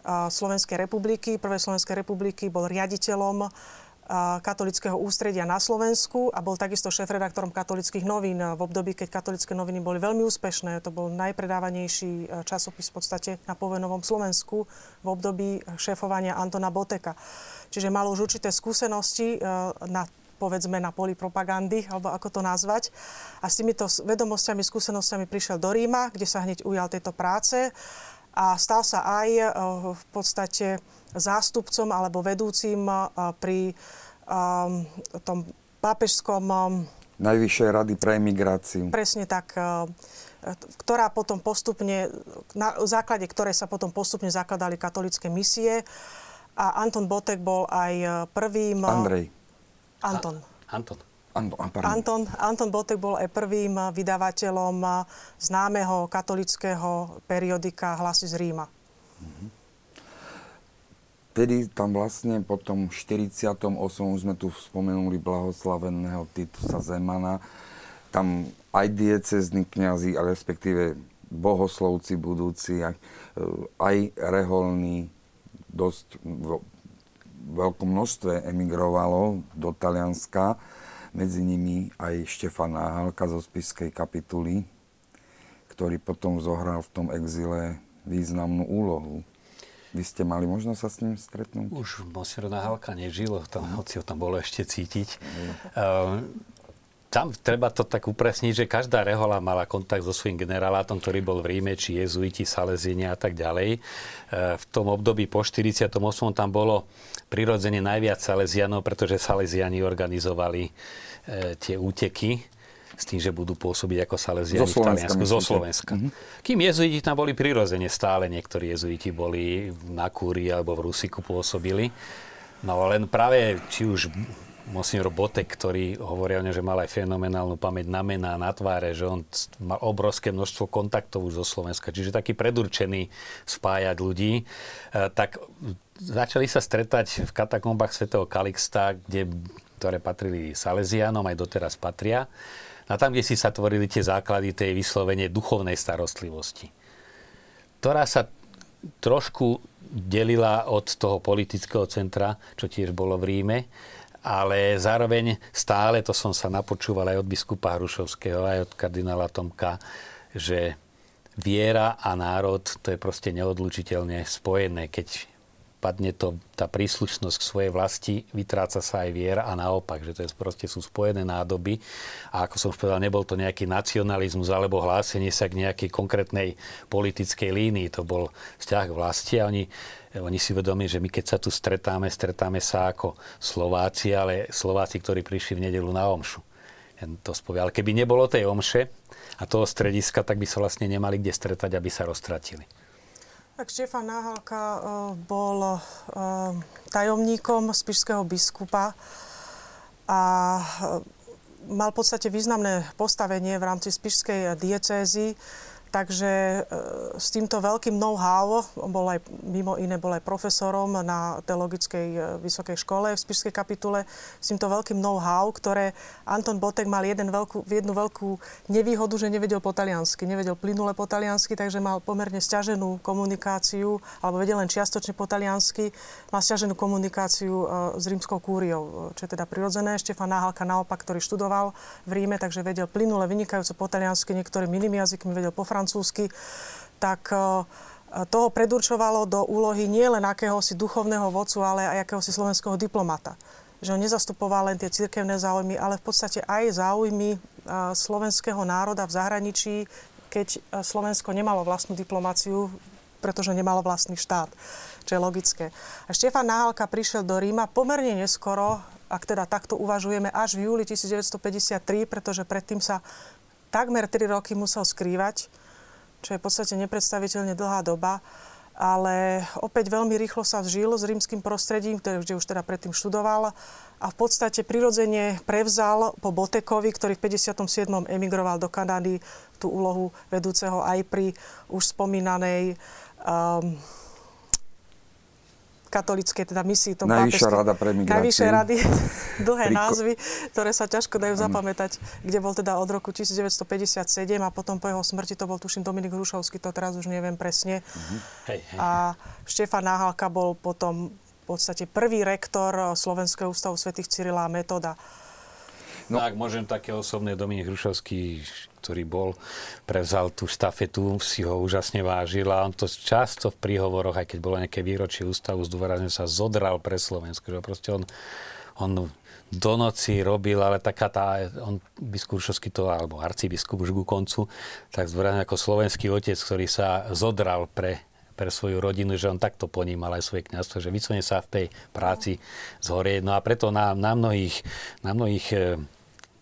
Slovenskej republiky. Prvej Slovenskej republiky bol riaditeľom katolického ústredia na Slovensku a bol takisto šéf-redaktorom katolických novín v období, keď katolické noviny boli veľmi úspešné. To bol najpredávanejší časopis v podstate na povenovom Slovensku v období šéfovania Antona Boteka. Čiže mal už určité skúsenosti na povedzme na poli propagandy, alebo ako to nazvať. A s týmito vedomosťami, skúsenosťami prišiel do Ríma, kde sa hneď ujal tejto práce a stal sa aj eh, v podstate zástupcom alebo vedúcim eh, pri um, tom pápežskom... Najvyššej rady pre emigráciu. Presne tak ktorá potom postupne, na základe ktorej sa potom postupne zakladali katolické misie. A Anton Botek bol aj prvým... Andrej. Anton. Anton. Anton, Anton Botek bol aj prvým vydavateľom známeho katolického periodika Hlasy z Ríma. Mm-hmm. Tedy tam vlastne po tom 48. už sme tu spomenuli blahoslaveného Titusa Zemana. Tam aj diecezní kniazy, ale respektíve bohoslovci budúci, aj, aj reholní, dosť veľkom množstve emigrovalo do Talianska, medzi nimi aj Štefan Náhalka zo spiskej kapituly, ktorý potom zohral v tom exile významnú úlohu. Vy ste mali možnosť sa s ním stretnúť? Už Monsignor Náhalka nežil, tam, hoci ho tam bolo ešte cítiť. Mm tam treba to tak upresniť, že každá rehola mala kontakt so svojím generálátom, ktorý bol v Ríme, či jezuiti, salezíni a tak ďalej. E, v tom období po 48. tam bolo prirodzene najviac Salesianov, pretože Salesiani organizovali e, tie úteky s tým, že budú pôsobiť ako Salesiani v Taliansku, zo Slovenska. Mm-hmm. Kým jezuiti tam boli prirodzene stále, niektorí jezuiti boli na Kúri alebo v Rusiku pôsobili. No len práve, či už Monsignor Botek, ktorý hovorí o ňom, že mal aj fenomenálnu pamäť na mená, na tváre, že on mal obrovské množstvo kontaktov už zo Slovenska, čiže taký predurčený spájať ľudí, e, tak začali sa stretať v katakombách svätého Kalixta, kde, ktoré patrili Salesianom, aj doteraz patria. A tam, kde si sa tvorili tie základy tej vyslovene duchovnej starostlivosti, ktorá sa trošku delila od toho politického centra, čo tiež bolo v Ríme ale zároveň stále, to som sa napočúval aj od biskupa Hrušovského, aj od kardinála Tomka, že viera a národ, to je proste neodlučiteľne spojené. Keď padne to, tá príslušnosť k svojej vlasti, vytráca sa aj viera a naopak, že to je, proste sú spojené nádoby. A ako som už povedal, nebol to nejaký nacionalizmus alebo hlásenie sa k nejakej konkrétnej politickej línii. To bol vzťah k vlasti a oni oni si vedomí, že my keď sa tu stretáme, stretáme sa ako Slováci, ale Slováci, ktorí prišli v nedelu na omšu. Ja to spovia. Ale keby nebolo tej omše a toho strediska, tak by sa vlastne nemali kde stretať, aby sa roztratili. Tak Štefan Náhalka uh, bol uh, tajomníkom spišského biskupa a uh, mal v podstate významné postavenie v rámci spišskej diecézy. Takže e, s týmto veľkým know-how, bol aj, mimo iné bol aj profesorom na teologickej e, vysokej škole v Spišskej kapitule, s týmto veľkým know-how, ktoré Anton Botek mal jeden veľkú, jednu veľkú nevýhodu, že nevedel po taliansky, nevedel plynule po taliansky, takže mal pomerne stiaženú komunikáciu, alebo vedel len čiastočne po taliansky, mal stiaženú komunikáciu e, s rímskou kúriou, čo je teda prirodzené. Štefan Náhalka naopak, ktorý študoval v Ríme, takže vedel plynule, vynikajúco po taliansky, niektorými inými jazykmi vedel po francúzsky, tak e, toho predurčovalo do úlohy nie len akéhosi duchovného vodcu, ale aj akéhosi slovenského diplomata. Že on nezastupoval len tie cirkevné záujmy, ale v podstate aj záujmy e, slovenského národa v zahraničí, keď e, Slovensko nemalo vlastnú diplomáciu pretože nemalo vlastný štát, čo je logické. A Štefan Náhalka prišiel do Ríma pomerne neskoro, ak teda takto uvažujeme, až v júli 1953, pretože predtým sa takmer 3 roky musel skrývať, čo je v podstate nepredstaviteľne dlhá doba ale opäť veľmi rýchlo sa zžil s rímským prostredím, ktoré už teda predtým študoval a v podstate prirodzene prevzal po Botekovi, ktorý v 57. emigroval do Kanady, tú úlohu vedúceho aj pri už spomínanej um, katolíckej teda misii. Tom Najvyššia rada pre migráciu. Najvyššie rady, dlhé Priko... názvy, ktoré sa ťažko dajú zapamätať, kde bol teda od roku 1957 a potom po jeho smrti to bol tuším Dominik Hrušovský, to teraz už neviem presne. Uh-huh. Hej, hej. A Štefan Náhalka bol potom v podstate prvý rektor Slovenského ústavu svätých Cyrila a Metoda. No. Ak môžem také osobné, Dominik Hrušovský, ktorý bol, prevzal tú štafetu, si ho úžasne vážil a on to často v príhovoroch, aj keď bolo nejaké výročie ústavu, zdôrazne sa zodral pre Slovensko. Že proste on, on do noci robil, ale taká tá, on biskup Šovský to, alebo arcibiskup už ku koncu, tak zdôrazne ako slovenský otec, ktorý sa zodral pre pre svoju rodinu, že on takto ponímal aj svoje kniazstvo, že vyslovene sa v tej práci zhorie. No a preto na, na mnohých, na mnohých e,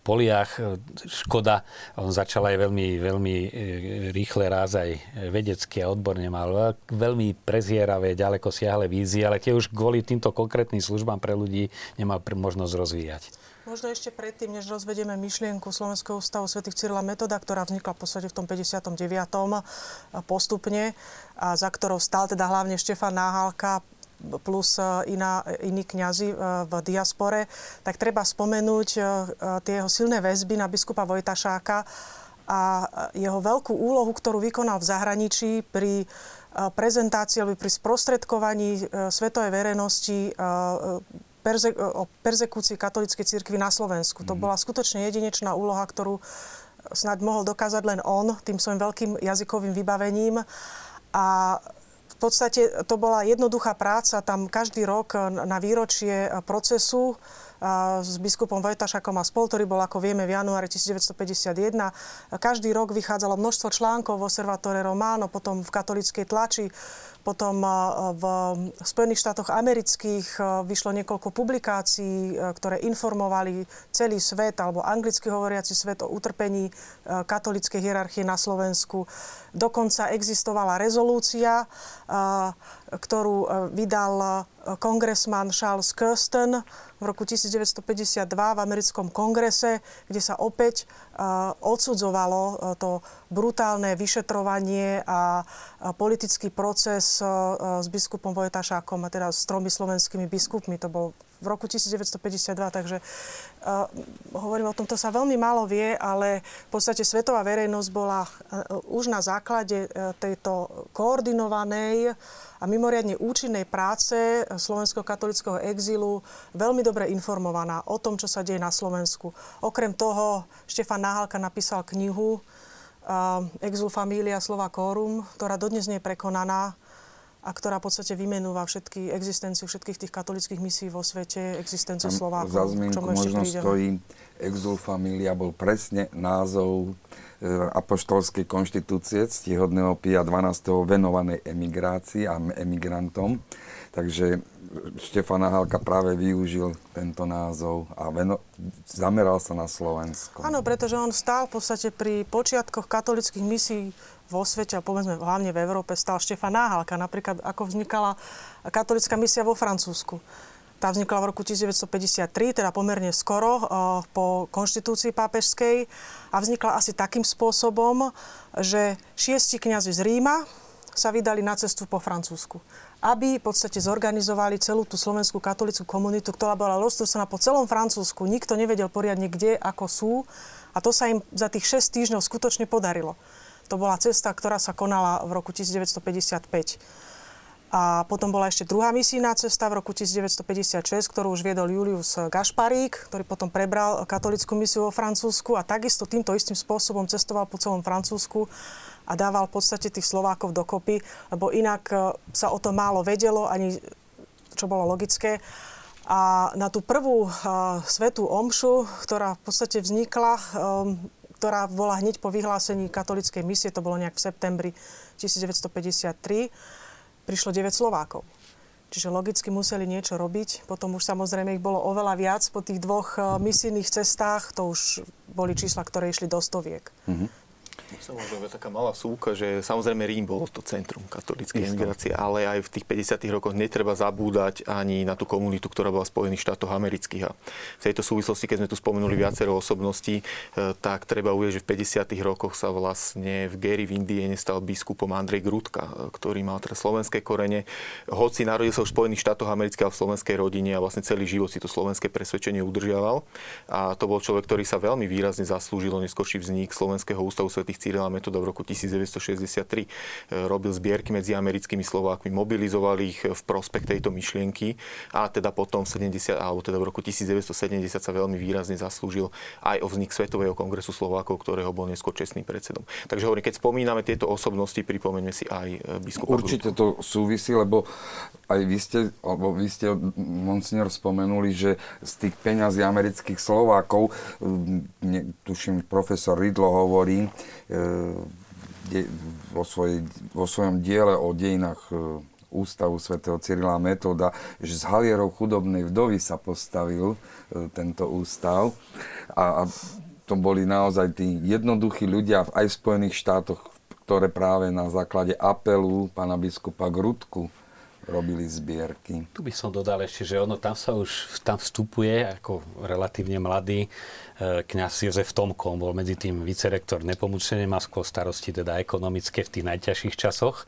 poliach. E, škoda, on začal aj veľmi, veľmi e, rýchle ráz aj vedecky a odborne mal veľmi prezieravé, ďaleko siahle vízie, ale tie už kvôli týmto konkrétnym službám pre ľudí nemal možnosť rozvíjať. Možno ešte predtým, než rozvedieme myšlienku Slovenského ústavu Sv. Cyrila Metoda, ktorá vznikla v podstate v tom 59. postupne a za ktorou stál teda hlavne Štefan Náhalka, plus e, iná, iní kňazi e, v diaspore, tak treba spomenúť e, tie jeho silné väzby na biskupa Vojtašáka a jeho veľkú úlohu, ktorú vykonal v zahraničí pri prezentácii alebo pri sprostredkovaní svetovej verejnosti perze- o persekúcii katolíckej cirkvi na Slovensku. Mm. To mhm. bola skutočne jedinečná úloha, ktorú snad mohol dokázať len on tým svojim veľkým jazykovým vybavením. A v podstate to bola jednoduchá práca, tam každý rok na výročie procesu s biskupom Vojtašakom a spol, ktorý bol, ako vieme, v januári 1951. Každý rok vychádzalo množstvo článkov v Observatore Romano, potom v katolíckej tlači potom v Spojených štátoch amerických vyšlo niekoľko publikácií, ktoré informovali celý svet alebo anglicky hovoriaci svet o utrpení katolíckej hierarchie na Slovensku. Dokonca existovala rezolúcia, ktorú vydal kongresman Charles Kirsten v roku 1952 v americkom kongrese, kde sa opäť odsudzovalo to brutálne vyšetrovanie a politický proces s biskupom Vojtašákom a teda s tromi slovenskými biskupmi. To bol v roku 1952, takže uh, hovorím o tom, to sa veľmi málo vie, ale v podstate svetová verejnosť bola uh, už na základe tejto koordinovanej a mimoriadne účinnej práce slovenského katolického exílu veľmi dobre informovaná o tom, čo sa deje na Slovensku. Okrem toho, Štefan Náhalka napísal knihu Exul Familia Slova Corum, ktorá dodnes nie je prekonaná a ktorá v podstate vymenúva všetky existenciu všetkých tých katolických misí vo svete, existenciu Slovákov. Za zmienku možno stojí Exul Familia bol presne názov e, apoštolskej konštitúcie ctihodného Pia 12. venovanej emigrácii a emigrantom. Takže Štefan Halka práve využil tento názov a veno, zameral sa na Slovensko. Áno, pretože on stál v podstate pri počiatkoch katolických misí vo svete, a povedzme hlavne v Európe, stal Štefan Náhalka. Napríklad ako vznikala katolická misia vo Francúzsku. Tá vznikla v roku 1953, teda pomerne skoro po konštitúcii pápežskej a vznikla asi takým spôsobom, že šiesti kňazi z Ríma sa vydali na cestu po Francúzsku aby v podstate zorganizovali celú tú slovenskú katolickú komunitu, ktorá bola roztrúsená po celom Francúzsku. Nikto nevedel poriadne, kde, ako sú. A to sa im za tých 6 týždňov skutočne podarilo. To bola cesta, ktorá sa konala v roku 1955. A potom bola ešte druhá misijná cesta v roku 1956, ktorú už viedol Julius Gašparík, ktorý potom prebral katolickú misiu vo Francúzsku a takisto týmto istým spôsobom cestoval po celom Francúzsku a dával v podstate tých Slovákov dokopy, lebo inak e, sa o to málo vedelo, ani čo bolo logické. A na tú prvú uh, svetú omšu, ktorá v podstate vznikla, um, ktorá bola hneď po vyhlásení katolickej misie, to bolo nejak v septembri 1953 prišlo 9 Slovákov. Čiže logicky museli niečo robiť. Potom už samozrejme ich bolo oveľa viac po tých dvoch misijných cestách. To už boli čísla, ktoré išli do stoviek. Mm-hmm. Samozrejme, taká malá súka, že samozrejme Rím bolo to centrum katolíckej emigrácie, ale aj v tých 50. rokoch netreba zabúdať ani na tú komunitu, ktorá bola v Spojených štátoch amerických. A v tejto súvislosti, keď sme tu spomenuli viacero osobností, e, tak treba uvieť, že v 50. rokoch sa vlastne v Gary v Indii nestal biskupom Andrej Grudka, e, ktorý mal teraz slovenské korene. Hoci narodil sa v Spojených štátoch amerických a v slovenskej rodine a vlastne celý život si to slovenské presvedčenie udržiaval. A to bol človek, ktorý sa veľmi výrazne zaslúžil o neskôrší vznik Slovenského ústavu svätých Cyrila Metoda v roku 1963 e, robil zbierky medzi americkými Slovákmi, mobilizoval ich v prospech tejto myšlienky a teda potom v 70, alebo teda v roku 1970 sa veľmi výrazne zaslúžil aj o vznik Svetového kongresu Slovákov, ktorého bol neskôr čestným predsedom. Takže hovorím, keď spomíname tieto osobnosti, pripomeňme si aj e, biskupa Určite to súvisí, lebo aj vy ste, alebo vy ste, monsignor, spomenuli, že z tých peňazí amerických Slovákov, ne, tuším, profesor Ridlo hovorí, e, vo, svojej, vo svojom diele o dejinách e, Ústavu svätého Cyrila Metóda, že z halierov chudobnej vdovy sa postavil e, tento ústav. A, a to boli naozaj tí jednoduchí ľudia aj v Spojených štátoch, ktoré práve na základe apelu pána biskupa Grudku robili zbierky. Tu by som dodal ešte, že ono tam sa už tam vstupuje ako relatívne mladý e, kňaz Jozef Tomko, on bol medzi tým vicerektor nepomučenie, má skôr starosti teda ekonomické v tých najťažších časoch.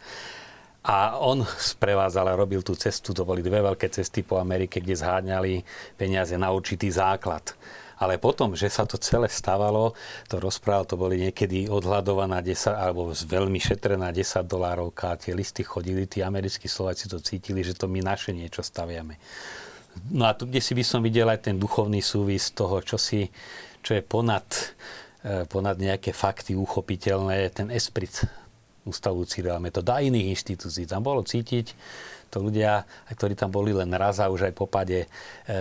A on sprevádzal a robil tú cestu, to boli dve veľké cesty po Amerike, kde zháňali peniaze na určitý základ. Ale potom, že sa to celé stávalo, to rozprával, to boli niekedy odhľadovaná 10, alebo veľmi šetrená 10 dolárovka. Tie listy chodili, tí americkí Slováci to cítili, že to my naše niečo staviame. No a tu, kde si by som videl aj ten duchovný súvis toho, čo, si, čo je ponad, e, ponad nejaké fakty uchopiteľné, ten esprit ústavu Cyrila Metoda a iných inštitúcií. Tam bolo cítiť, to ľudia, ktorí tam boli len raz a už aj po pade e, e,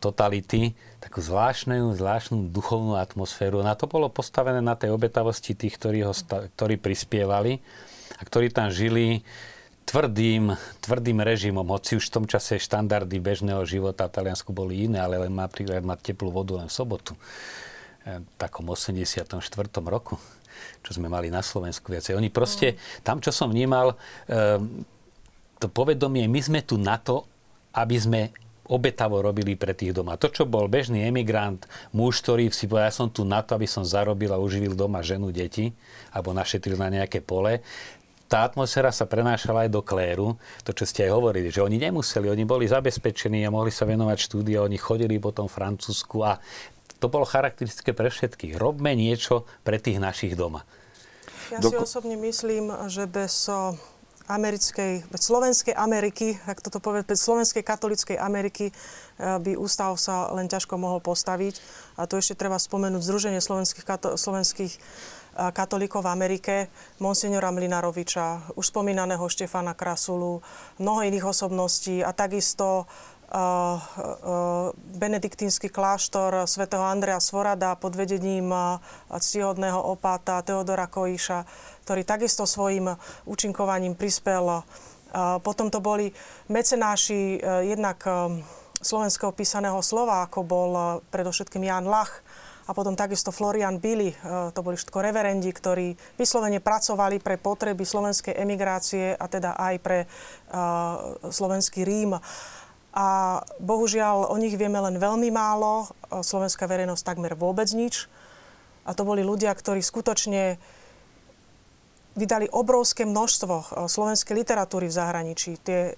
totality, takú zvláštnu, zvláštnu duchovnú atmosféru. Na to bolo postavené na tej obetavosti tých, ktorí, ho, ktorí prispievali a ktorí tam žili tvrdým, tvrdým režimom, hoci už v tom čase štandardy bežného života v Taliansku boli iné, ale len napríklad mať teplú vodu len v sobotu. E, v takom 84. roku čo sme mali na Slovensku viacej. Oni proste, tam čo som vnímal, e, to povedomie, my sme tu na to, aby sme obetavo robili pre tých doma. To, čo bol bežný emigrant, muž, ktorý si povedal, ja som tu na to, aby som zarobil a uživil doma ženu, deti, alebo našetril na nejaké pole, tá atmosféra sa prenášala aj do kléru, to, čo ste aj hovorili, že oni nemuseli, oni boli zabezpečení a mohli sa venovať štúdia, oni chodili potom Francúzsku a to bolo charakteristické pre všetkých. Robme niečo pre tých našich doma. Ja si osobne myslím, že bez americkej, slovenskej Ameriky, ak toto povie, slovenskej katolickej Ameriky eh, by ústav sa len ťažko mohol postaviť. A tu ešte treba spomenúť Združenie slovenských, kato, slovenských eh, katolíkov v Amerike, monsignora Mlinaroviča, už spomínaného Štefana Krasulu, mnoho iných osobností a takisto uh, uh, benediktínsky kláštor svätého Andrea Svorada pod vedením uh, ctihodného opáta Teodora Koiša ktorý takisto svojim účinkovaním prispel. Potom to boli mecenáši e, jednak e, slovenského písaného slova, ako bol e, predovšetkým Jan Lach, a potom takisto Florian Billy, to boli všetko reverendi, ktorí vyslovene pracovali pre potreby slovenskej emigrácie a teda aj pre slovenský Rím. A bohužiaľ o nich vieme len veľmi málo, slovenská verejnosť takmer vôbec nič. A to boli ľudia, ktorí skutočne vydali obrovské množstvo eh, slovenskej literatúry v zahraničí. Tie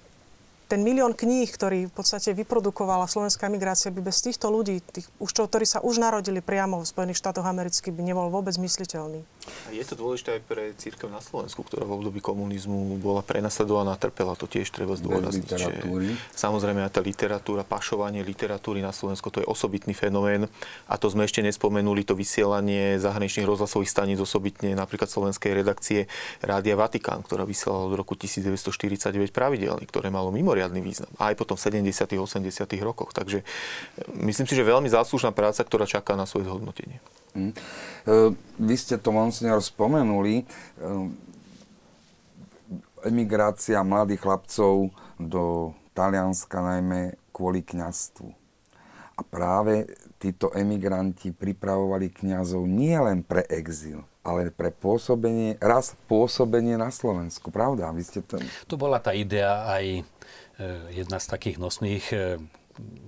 ten milión kníh, ktorý v podstate vyprodukovala slovenská migrácia, by bez týchto ľudí, tých, už čo, ktorí sa už narodili priamo v Spojených štátoch amerických, by nebol vôbec mysliteľný. A je to dôležité aj pre církev na Slovensku, ktorá v období komunizmu bola prenasledovaná, trpela, to tiež treba zdôrazniť. Samozrejme aj tá literatúra, pašovanie literatúry na Slovensku, to je osobitný fenomén. A to sme ešte nespomenuli, to vysielanie zahraničných rozhlasových staníc, osobitne napríklad slovenskej redakcie Rádia Vatikán, ktorá vysielala od roku 1949 pravidelne, ktoré malo mimo mimoriadný význam. Aj potom v 70. 80. rokoch. Takže e, myslím si, že veľmi záslužná práca, ktorá čaká na svoje zhodnotenie. Mm. Vy ste to, monsignor, spomenuli. emigrácia mladých chlapcov do Talianska najmä kvôli kňastvu. A práve títo emigranti pripravovali kňazov nie len pre exil, ale pre pôsobenie, raz pôsobenie na Slovensku, pravda? Vy ste to... To bola tá idea aj e, jedna z takých nosných e,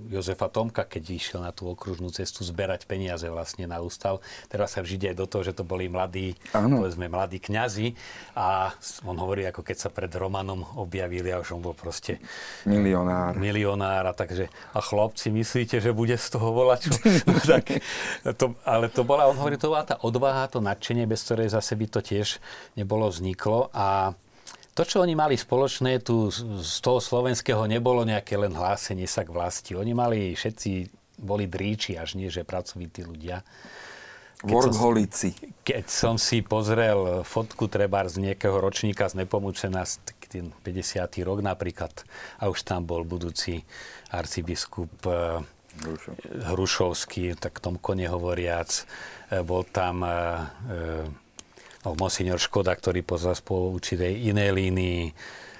Jozefa Tomka, keď išiel na tú okružnú cestu zberať peniaze vlastne na ústav. Teraz sa vždy aj do toho, že to boli mladí, ano. povedzme, mladí kňazi a on hovorí, ako keď sa pred Romanom objavili a už on bol proste milionár. Milionár a takže a chlopci, myslíte, že bude z toho volať? No, tak, to, ale to bola, on hovorí, to bola tá odvaha, to nadšenie, bez ktorej zase by to tiež nebolo vzniklo a to, čo oni mali spoločné, tu z toho slovenského nebolo nejaké len hlásenie sa k vlasti. Oni mali, všetci boli dríči, až nie, že pracovití ľudia. Workholici. Keď som si pozrel fotku treba z nejakého ročníka z Nepomučena, ten 50. rok napríklad, a už tam bol budúci arcibiskup eh, Hrušovský, tak Tomko nehovoriac. Eh, bol tam eh, Monsignor Škoda, ktorý pozval po určitej inej línii,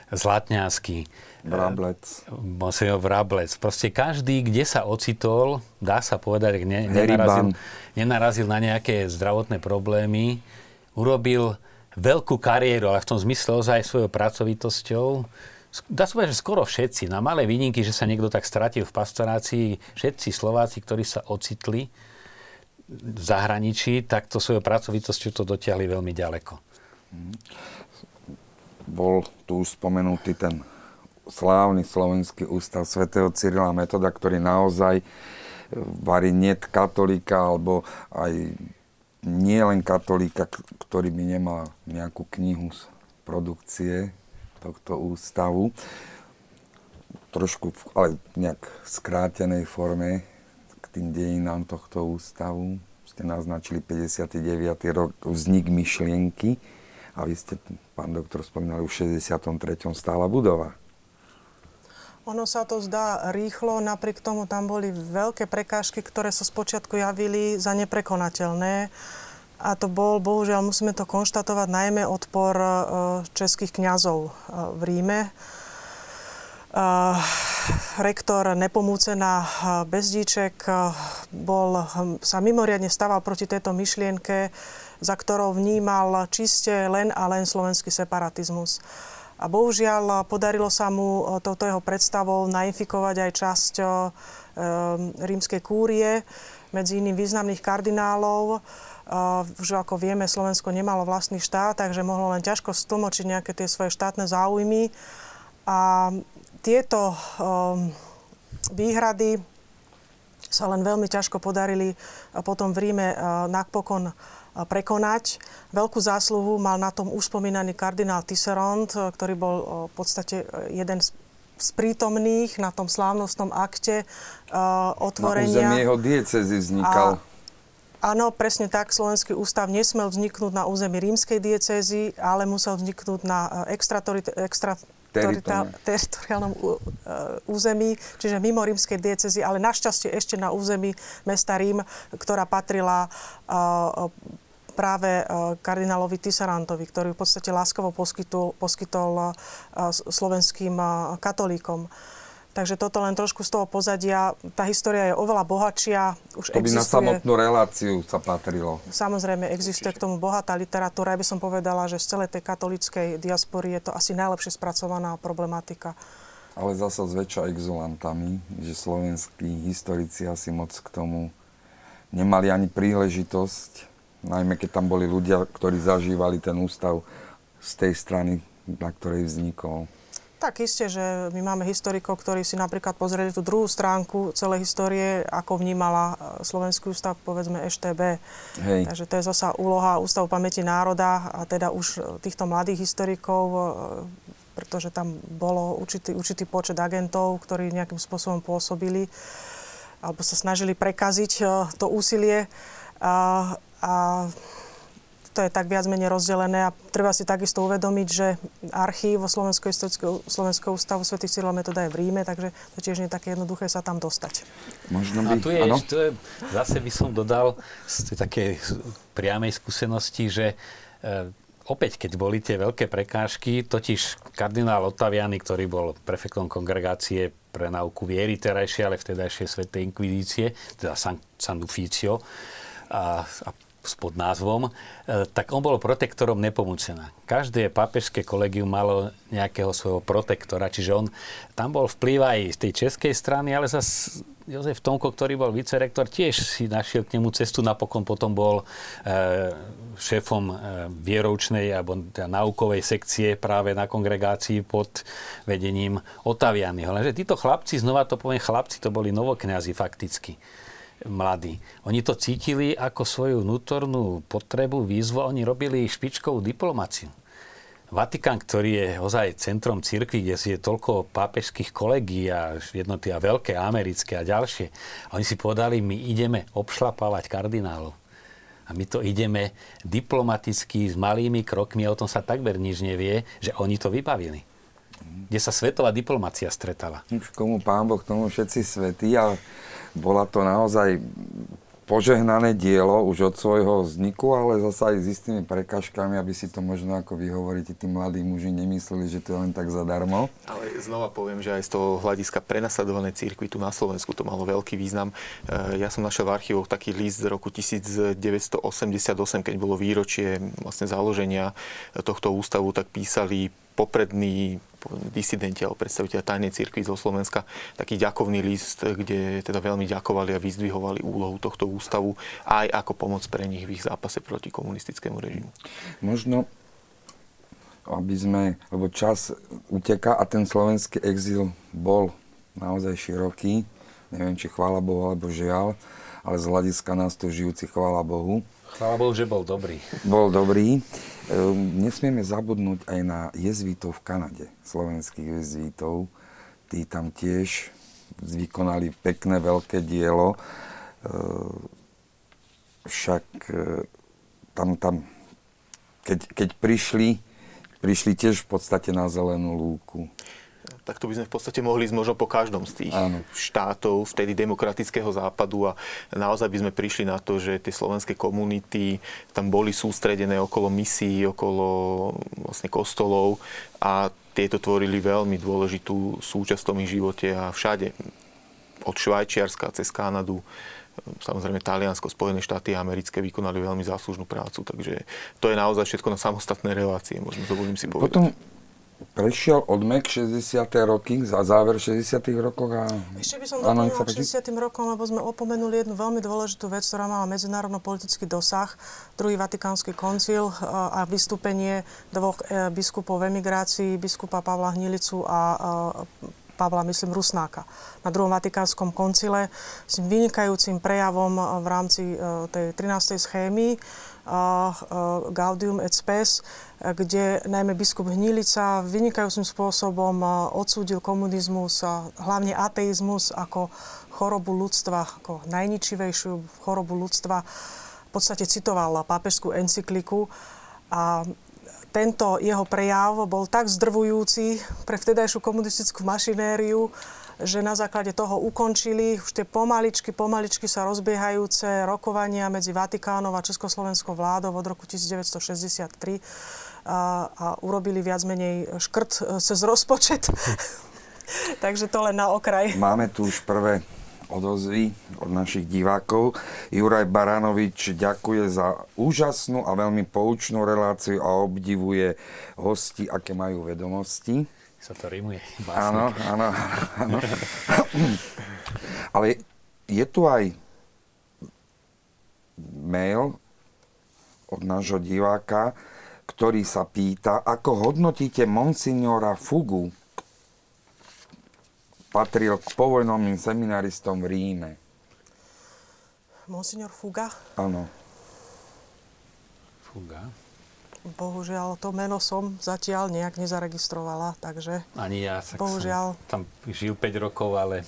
Zlatňánsky, Vrablec. Monsignor Vrablec. Proste každý, kde sa ocitol, dá sa povedať, ne, nenarazil, nenarazil na nejaké zdravotné problémy, urobil veľkú kariéru, ale v tom zmysle ozaj svojou pracovitosťou. Dá sa povedať, že skoro všetci, na malé výnimky, že sa niekto tak stratil v pastorácii, všetci Slováci, ktorí sa ocitli, v zahraničí, tak to svojou pracovitosťou to dotiahli veľmi ďaleko. Bol tu už spomenutý ten slávny slovenský ústav svätého Cyrila Metoda, ktorý naozaj varí net katolíka, alebo aj nie len katolíka, ktorý by nemal nejakú knihu z produkcie tohto ústavu. Trošku, ale nejak skrátenej forme tým dejinám tohto ústavu. Ste naznačili 59. rok, vznik myšlienky a vy ste, pán doktor, spomínali, už v 63. stála budova. Ono sa to zdá rýchlo, napriek tomu tam boli veľké prekážky, ktoré sa spočiatku javili za neprekonateľné. A to bol, bohužiaľ, musíme to konštatovať, najmä odpor e, českých kňazov e, v Ríme rektor Nepomúcená Bezdíček bol, sa mimoriadne stával proti tejto myšlienke, za ktorou vnímal čiste len a len slovenský separatizmus. A bohužiaľ podarilo sa mu touto jeho predstavou nainfikovať aj časť rímskej kúrie, medzi iným významných kardinálov. Už ako vieme, Slovensko nemalo vlastný štát, takže mohlo len ťažko stlmočiť nejaké tie svoje štátne záujmy. A tieto um, výhrady sa len veľmi ťažko podarili potom v Ríme uh, napokon uh, prekonať. Veľkú zásluhu mal na tom už spomínaný kardinál Tisserand, ktorý bol v podstate jeden z z prítomných na tom slávnostnom akte uh, otvorenia. Na území jeho diecezy vznikal. A, áno, presne tak. Slovenský ústav nesmel vzniknúť na území rímskej diecézy, ale musel vzniknúť na extra, teritoriálnom e, území, čiže mimo rímskej diecezy, ale našťastie ešte na území mesta Rím, ktorá patrila e, práve e, kardinálovi Tisarantovi, ktorý v podstate láskovo poskytol, poskytol slovenským katolíkom. Takže toto len trošku z toho pozadia. Tá história je oveľa bohatšia. Už to by existuje, na samotnú reláciu sa patrilo. Samozrejme, existuje k tomu bohatá literatúra. Ja by som povedala, že z celej tej katolíckej diaspory je to asi najlepšie spracovaná problematika. Ale zasa zväčša exulantami, že slovenskí historici asi moc k tomu nemali ani príležitosť, najmä keď tam boli ľudia, ktorí zažívali ten ústav z tej strany, na ktorej vznikol. Tak isté, že my máme historikov, ktorí si napríklad pozreli tú druhú stránku celej histórie, ako vnímala e, Slovenský ústav, povedzme EŠTB. Hej. Takže to je zasa úloha Ústavu pamäti národa a teda už týchto mladých historikov, e, pretože tam bolo určitý, určitý počet agentov, ktorí nejakým spôsobom pôsobili alebo sa snažili prekaziť e, to úsilie. A, a to je tak viac menej rozdelené a treba si takisto uvedomiť, že archív Slovenského Slovenského ústavu Sv. Cyrila Metoda je v Ríme, takže to tiež nie je také jednoduché sa tam dostať. Možno by... A tu je, ano? tu je, zase by som dodal z takej priamej skúsenosti, že e, opäť, keď boli tie veľké prekážky, totiž kardinál Ottaviani, ktorý bol prefektom kongregácie pre nauku viery terajšie, ale vtedajšie svetej inkvizície, teda San, San Uficio, a, a pod názvom, e, tak on bol protektorom Nepomucena. Každé pápežské kolegium malo nejakého svojho protektora, čiže on tam bol vplyv aj z tej českej strany, ale zase Jozef Tomko, ktorý bol vicerektor, tiež si našiel k nemu cestu. Napokon potom bol e, šéfom e, vieroučnej alebo teda naukovej sekcie práve na kongregácii pod vedením Otavianyho. Lenže títo chlapci, znova to poviem, chlapci to boli novokňazi fakticky mladí. Oni to cítili ako svoju vnútornú potrebu, výzvu. Oni robili špičkovú diplomáciu. Vatikán, ktorý je ozaj centrom cirkvi, kde si je toľko pápežských kolegí a jednoty a veľké americké a ďalšie. A oni si povedali, my ideme obšlapávať kardinálov. A my to ideme diplomaticky s malými krokmi, a o tom sa takmer nič nevie, že oni to vybavili. Kde sa svetová diplomacia stretala. Už komu pán Boh, tomu všetci svetí, ale bola to naozaj požehnané dielo už od svojho vzniku, ale zase aj s istými prekažkami, aby si to možno, ako vy hovoríte, tí mladí muži nemysleli, že to je len tak zadarmo. Ale znova poviem, že aj z toho hľadiska prenasledovanej církvy tu na Slovensku to malo veľký význam. E, ja som našiel v archívoch taký list z roku 1988, keď bolo výročie vlastne založenia tohto ústavu, tak písali poprední disidenti alebo predstaviteľa tajnej cirkvi zo Slovenska taký ďakovný list, kde teda veľmi ďakovali a vyzdvihovali úlohu tohto ústavu aj ako pomoc pre nich v ich zápase proti komunistickému režimu. Možno aby sme, lebo čas uteká a ten slovenský exil bol naozaj široký, neviem, či chvála Bohu alebo žiaľ, ale z hľadiska nás to žijúci chvála Bohu. Chvála Bohu, že bol dobrý. Bol dobrý. Ehm, nesmieme zabudnúť aj na jezvítov v Kanade, slovenských jezvítov. Tí tam tiež vykonali pekné veľké dielo. Ehm, však e, tam, tam keď, keď prišli, prišli tiež v podstate na zelenú lúku tak to by sme v podstate mohli ísť možno po každom z tých Áno. štátov vtedy demokratického západu a naozaj by sme prišli na to, že tie slovenské komunity tam boli sústredené okolo misií, okolo vlastne kostolov a tieto tvorili veľmi dôležitú súčasť v tom ich živote a všade od Švajčiarska cez Kanadu samozrejme Taliansko, Spojené štáty americké vykonali veľmi záslužnú prácu, takže to je naozaj všetko na samostatné relácie, možno to budem si povedať. Potom prešiel od MEK 60. roky, za záver 60. rokov a... Ešte by som doplnila k 60. rokom, lebo sme opomenuli jednu veľmi dôležitú vec, ktorá mala medzinárodno-politický dosah. Druhý Vatikánsky koncil e, a vystúpenie dvoch e, biskupov v emigrácii, biskupa Pavla Hnilicu a e, Pavla, myslím, Rusnáka na druhom Vatikánskom koncile s vynikajúcim prejavom v rámci tej 13. schémy Gaudium et Spes, kde najmä biskup Hnilica vynikajúcim spôsobom odsúdil komunizmus a hlavne ateizmus ako chorobu ľudstva, ako najničivejšiu chorobu ľudstva. V podstate citoval pápežskú encykliku a tento jeho prejav bol tak zdrvujúci pre vtedajšiu komunistickú mašinériu, že na základe toho ukončili už tie pomaličky, pomaličky sa rozbiehajúce rokovania medzi Vatikánom a Československou vládou od roku 1963 a, a urobili viac menej škrt e, cez rozpočet. Takže to len na okraj. Máme tu už prvé odozvy od našich divákov. Juraj Baranovič ďakuje za úžasnú a veľmi poučnú reláciu a obdivuje hosti, aké majú vedomosti sa to rimuje. Áno, áno, áno. Ale je tu aj mail od nášho diváka, ktorý sa pýta, ako hodnotíte monsignora Fugu, patril k povojnovým seminaristom v Ríme. Monsignor Fuga? Áno. Fuga. Bohužiaľ, to meno som zatiaľ nejak nezaregistrovala, takže... Ani ja, tak bohužiaľ. som tam žil 5 rokov, ale...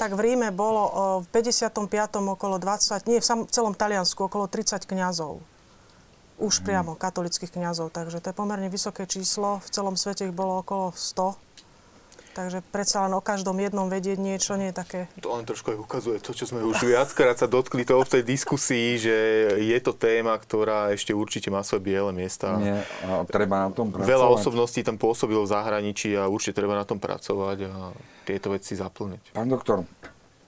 Tak v Ríme bolo v 55. okolo 20, nie, v celom Taliansku okolo 30 kňazov. Už hmm. priamo katolických kňazov, takže to je pomerne vysoké číslo. V celom svete ich bolo okolo 100. Takže predsa len o každom jednom vedieť niečo nie je také... To len trošku aj ukazuje to, čo sme už viackrát sa dotkli toho v tej diskusii, že je to téma, ktorá ešte určite má svoje biele miesta. Nie, a treba na tom pracovať. Veľa osobností tam pôsobilo v zahraničí a určite treba na tom pracovať a tieto veci zaplniť. Pán doktor,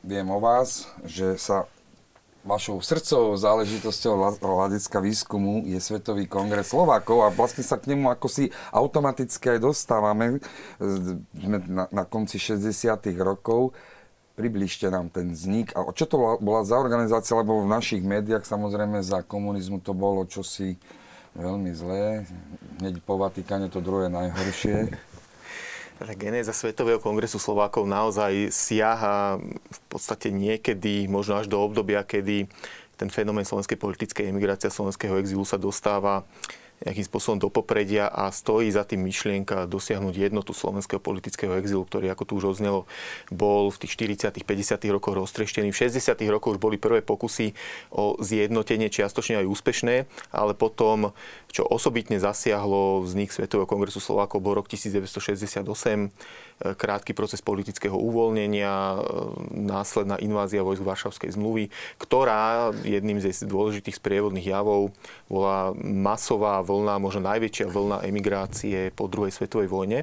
viem o vás, že sa vašou srdcovou záležitosťou hľadiska výskumu je Svetový kongres Slovákov a vlastne sa k nemu ako si automaticky aj dostávame. Sme na, na konci 60. rokov. Približte nám ten vznik. A čo to bola za organizácia, lebo v našich médiách samozrejme za komunizmu to bolo čosi veľmi zlé. Hneď po Vatikáne to druhé najhoršie. Tá genéza Svetového kongresu Slovákov naozaj siaha v podstate niekedy, možno až do obdobia, kedy ten fenomén slovenskej politickej emigrácie slovenského exilu sa dostáva nejakým spôsobom do popredia a stojí za tým myšlienka dosiahnuť jednotu slovenského politického exilu, ktorý, ako tu už odznelo, bol v tých 40 50 rokoch roztreštený. V 60 rokoch už boli prvé pokusy o zjednotenie, čiastočne aj úspešné, ale potom, čo osobitne zasiahlo vznik Svetového kongresu Slovákov, bol rok 1968, krátky proces politického uvoľnenia, e, následná invázia vojsk Varšavskej zmluvy, ktorá jedným z dôležitých sprievodných javov bola masová vlna, možno najväčšia vlna emigrácie po druhej svetovej vojne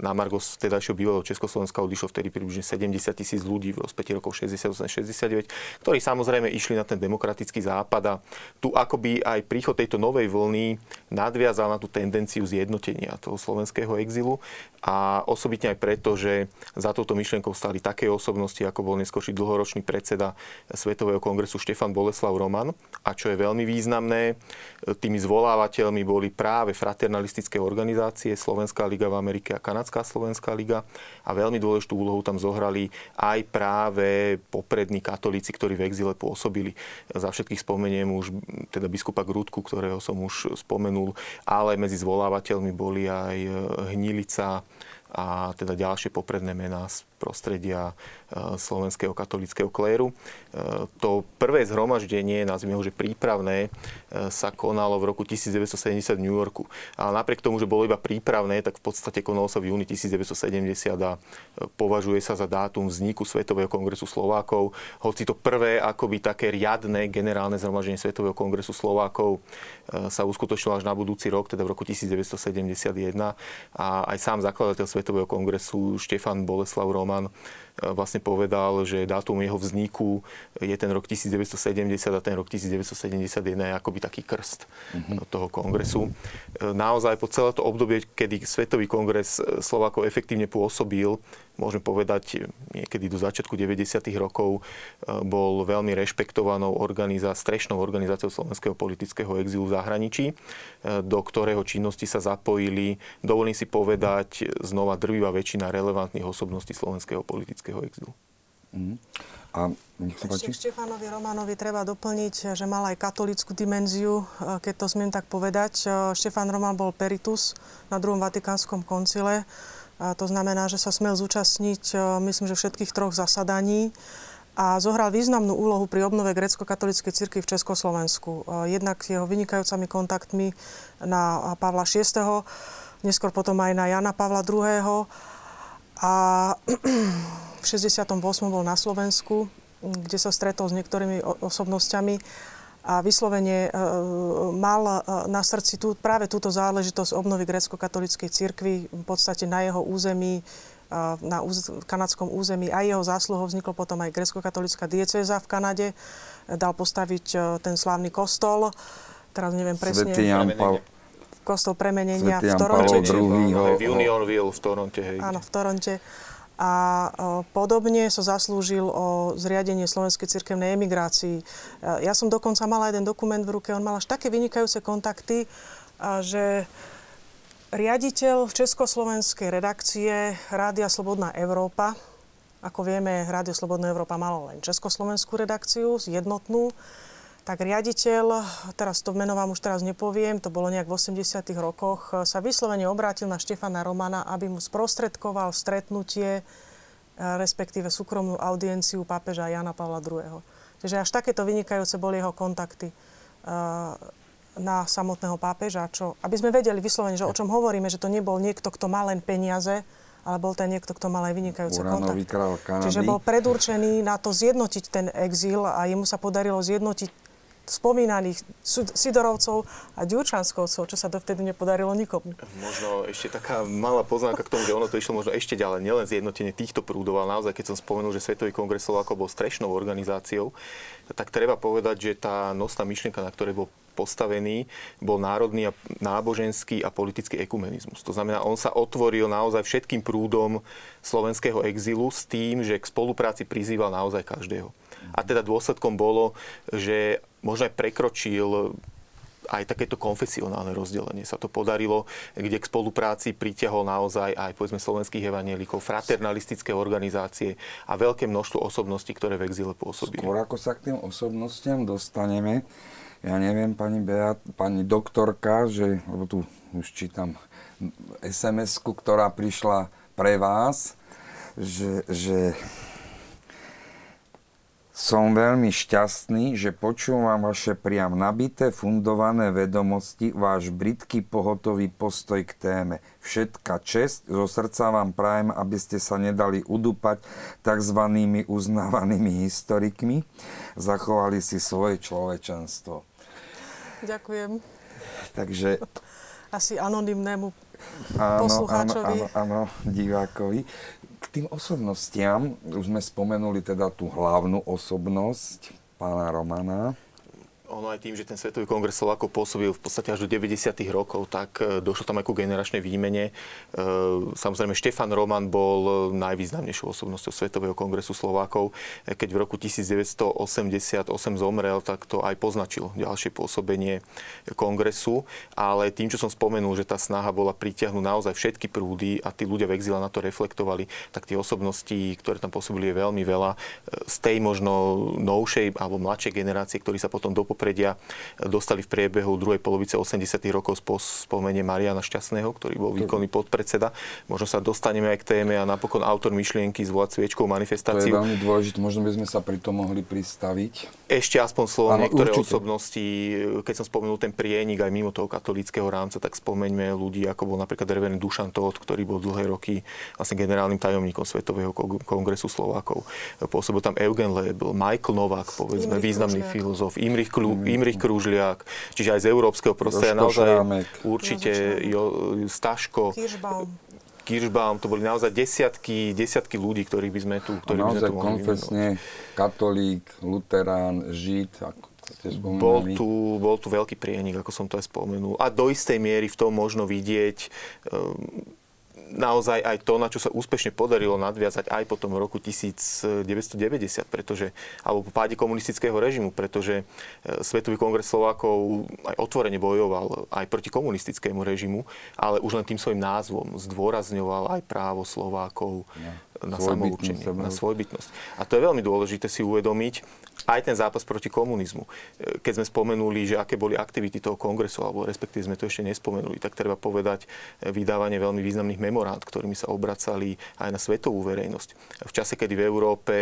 na Margos vtedajšieho bývalého Československa odišlo vtedy približne 70 tisíc ľudí v rozpätí rokov 68-69, ktorí samozrejme išli na ten demokratický západ a tu akoby aj príchod tejto novej vlny nadviazal na tú tendenciu zjednotenia toho slovenského exilu. A osobitne aj preto, že za touto myšlienkou stali také osobnosti, ako bol neskôrší dlhoročný predseda Svetového kongresu Štefan Boleslav Roman. A čo je veľmi významné, tými zvolávateľmi boli práve fraternalistické organizácie Slovenská liga v Amerike a Kanada Kanadská Slovenská liga a veľmi dôležitú úlohu tam zohrali aj práve poprední katolíci, ktorí v exile pôsobili. Za všetkých spomeniem už teda biskupa Grudku, ktorého som už spomenul, ale medzi zvolávateľmi boli aj Hnilica a teda ďalšie popredné mená prostredia e, slovenského katolického kléru. E, to prvé zhromaždenie, nazvime ho, že prípravné, e, sa konalo v roku 1970 v New Yorku. A napriek tomu, že bolo iba prípravné, tak v podstate konalo sa v júni 1970 a považuje sa za dátum vzniku Svetového kongresu Slovákov. Hoci to prvé akoby také riadne generálne zhromaždenie Svetového kongresu Slovákov sa uskutočnilo až na budúci rok, teda v roku 1971. A aj sám zakladateľ Svetového kongresu Štefan Boleslav Roma Roman e, vlastne povedal, že dátum jeho vzniku je ten rok 1970 a ten rok 1971 je akoby taký krst mm-hmm. toho kongresu. E, naozaj po celé to obdobie, kedy Svetový kongres Slovákov efektívne pôsobil, môžeme povedať niekedy do začiatku 90. rokov, bol veľmi rešpektovanou organizá- strešnou organizáciou slovenského politického exilu v zahraničí, do ktorého činnosti sa zapojili, dovolím si povedať, znova drvivá väčšina relevantných osobností slovenského politického exilu. Mm. A nech sa páči. Ešte Štefanovi Romanovi treba doplniť, že mal aj katolickú dimenziu, e, keď to smiem tak povedať. Štefan Roman bol peritus na druhom vatikánskom koncile a to znamená, že sa smel zúčastniť, e, myslím, že všetkých troch zasadaní a zohral významnú úlohu pri obnove grecko-katolíckej cirkvi v Československu. E, jednak jeho vynikajúcami kontaktmi na Pavla VI., neskôr potom aj na Jana Pavla II. A v 68. bol na Slovensku, kde sa stretol s niektorými osobnosťami a vyslovene e, mal e, na srdci tú, práve túto záležitosť obnovy grecko-katolíckej cirkvi v podstate na jeho území, e, na úz, kanadskom území. Aj jeho zásluhou vzniklo potom aj grecko-katolická diecéza v Kanade. Dal postaviť ten slávny kostol. Teraz neviem presne. Svetý Jan Pavel kostol premenenia v Toronte. V Unionville v Toronte. Hej. Áno, v Toronte a podobne sa zaslúžil o zriadenie slovenskej cirkevnej emigrácii. Ja som dokonca mala jeden dokument v ruke, on mal až také vynikajúce kontakty, že riaditeľ československej redakcie Rádia Slobodná Európa, ako vieme, Rádio Slobodná Európa malo len československú redakciu, jednotnú, tak riaditeľ, teraz to meno vám už teraz nepoviem, to bolo nejak v 80 rokoch, sa vyslovene obrátil na Štefana Romana, aby mu sprostredkoval stretnutie, e, respektíve súkromnú audienciu pápeža Jana Pavla II. Čiže až takéto vynikajúce boli jeho kontakty e, na samotného pápeža, čo, aby sme vedeli vyslovene, že o čom hovoríme, že to nebol niekto, kto má len peniaze, ale bol ten niekto, kto mal aj vynikajúce kontakty. Čiže bol predurčený na to zjednotiť ten exil a jemu sa podarilo zjednotiť spomínaných Sidorovcov a Ďurčanskovcov, čo sa dovtedy nepodarilo nikomu. Možno ešte taká malá poznámka k tomu, že ono to išlo možno ešte ďalej, nielen zjednotenie týchto prúdov, ale naozaj, keď som spomenul, že Svetový kongres Slovákov bol strešnou organizáciou, tak treba povedať, že tá nosná myšlienka, na ktorej bol postavený, bol národný a náboženský a politický ekumenizmus. To znamená, on sa otvoril naozaj všetkým prúdom slovenského exilu s tým, že k spolupráci prizýval naozaj každého. A teda dôsledkom bolo, že možno aj prekročil aj takéto konfesionálne rozdelenie sa to podarilo, kde k spolupráci pritiahol naozaj aj povedzme slovenských evanielikov, fraternalistické organizácie a veľké množstvo osobností, ktoré v exile pôsobili. Skôr ako sa k tým osobnostiam dostaneme, ja neviem, pani Beat, pani doktorka, že, lebo tu už čítam sms ktorá prišla pre vás, že, že som veľmi šťastný, že počúvam vaše priam nabité, fundované vedomosti, váš britký pohotový postoj k téme. Všetka čest, zo srdca vám prajem, aby ste sa nedali udupať tzv. uznávanými historikmi, zachovali si svoje človečenstvo. Ďakujem. Takže... Asi anonymnému áno, poslucháčovi. Áno, áno, áno, divákovi k tým osobnostiam, už sme spomenuli teda tú hlavnú osobnosť pána Romana, ono aj tým, že ten Svetový kongres Slovákov pôsobil v podstate až do 90. rokov, tak e, došlo tam aj ku generačnej výmene. E, samozrejme, Štefan Roman bol najvýznamnejšou osobnosťou Svetového kongresu Slovákov. E, keď v roku 1988 zomrel, tak to aj poznačilo ďalšie pôsobenie kongresu. Ale tým, čo som spomenul, že tá snaha bola pritiahnuť naozaj všetky prúdy a tí ľudia v exile na to reflektovali, tak tie osobnosti, ktoré tam pôsobili, je veľmi veľa. Z tej možno novšej alebo mladšej generácie, ktorí sa potom do popredia dostali v priebehu druhej polovice 80. rokov spomenie Mariana Šťastného, ktorý bol výkonný podpredseda. Možno sa dostaneme aj k téme a napokon autor myšlienky zvolať sviečkou manifestáciu. To je veľmi dôležité, možno by sme sa pri tom mohli pristaviť. Ešte aspoň slovo ano, niektoré určite. osobnosti, keď som spomenul ten prienik aj mimo toho katolického rámca, tak spomeňme ľudí, ako bol napríklad Reverend Dušan Todt, ktorý bol dlhé roky vlastne generálnym tajomníkom Svetového kongresu Slovákov. Pôsobil tam Eugen Lebel, Michael Novák, povedzme, Imrich významný Kružliak. filozof, Imrich Klu, mm. Imrich Kružliak, čiže aj z európskeho prostredia naozaj Šrámek. určite jo, Staško, Kirschbaum. Kirschbaum, to boli naozaj desiatky, desiatky ľudí, ktorých by sme tu, ktorých by sme tu mohli konfesne, katolík, luterán, žid, ako bol tu, bol tu veľký prienik, ako som to aj spomenul. A do istej miery v tom možno vidieť um, naozaj aj to, na čo sa úspešne podarilo nadviazať aj po tom roku 1990, pretože, alebo po páde komunistického režimu, pretože e, Svetový kongres Slovákov aj otvorene bojoval aj proti komunistickému režimu, ale už len tým svojim názvom zdôrazňoval aj právo Slovákov na, na samoučenie, na svojbytnosť. A to je veľmi dôležité si uvedomiť, aj ten zápas proti komunizmu. E, keď sme spomenuli, že aké boli aktivity toho kongresu, alebo respektíve sme to ešte nespomenuli, tak treba povedať e, vydávanie veľmi významných memorand, ktorými sa obracali aj na svetovú verejnosť. V čase, kedy v Európe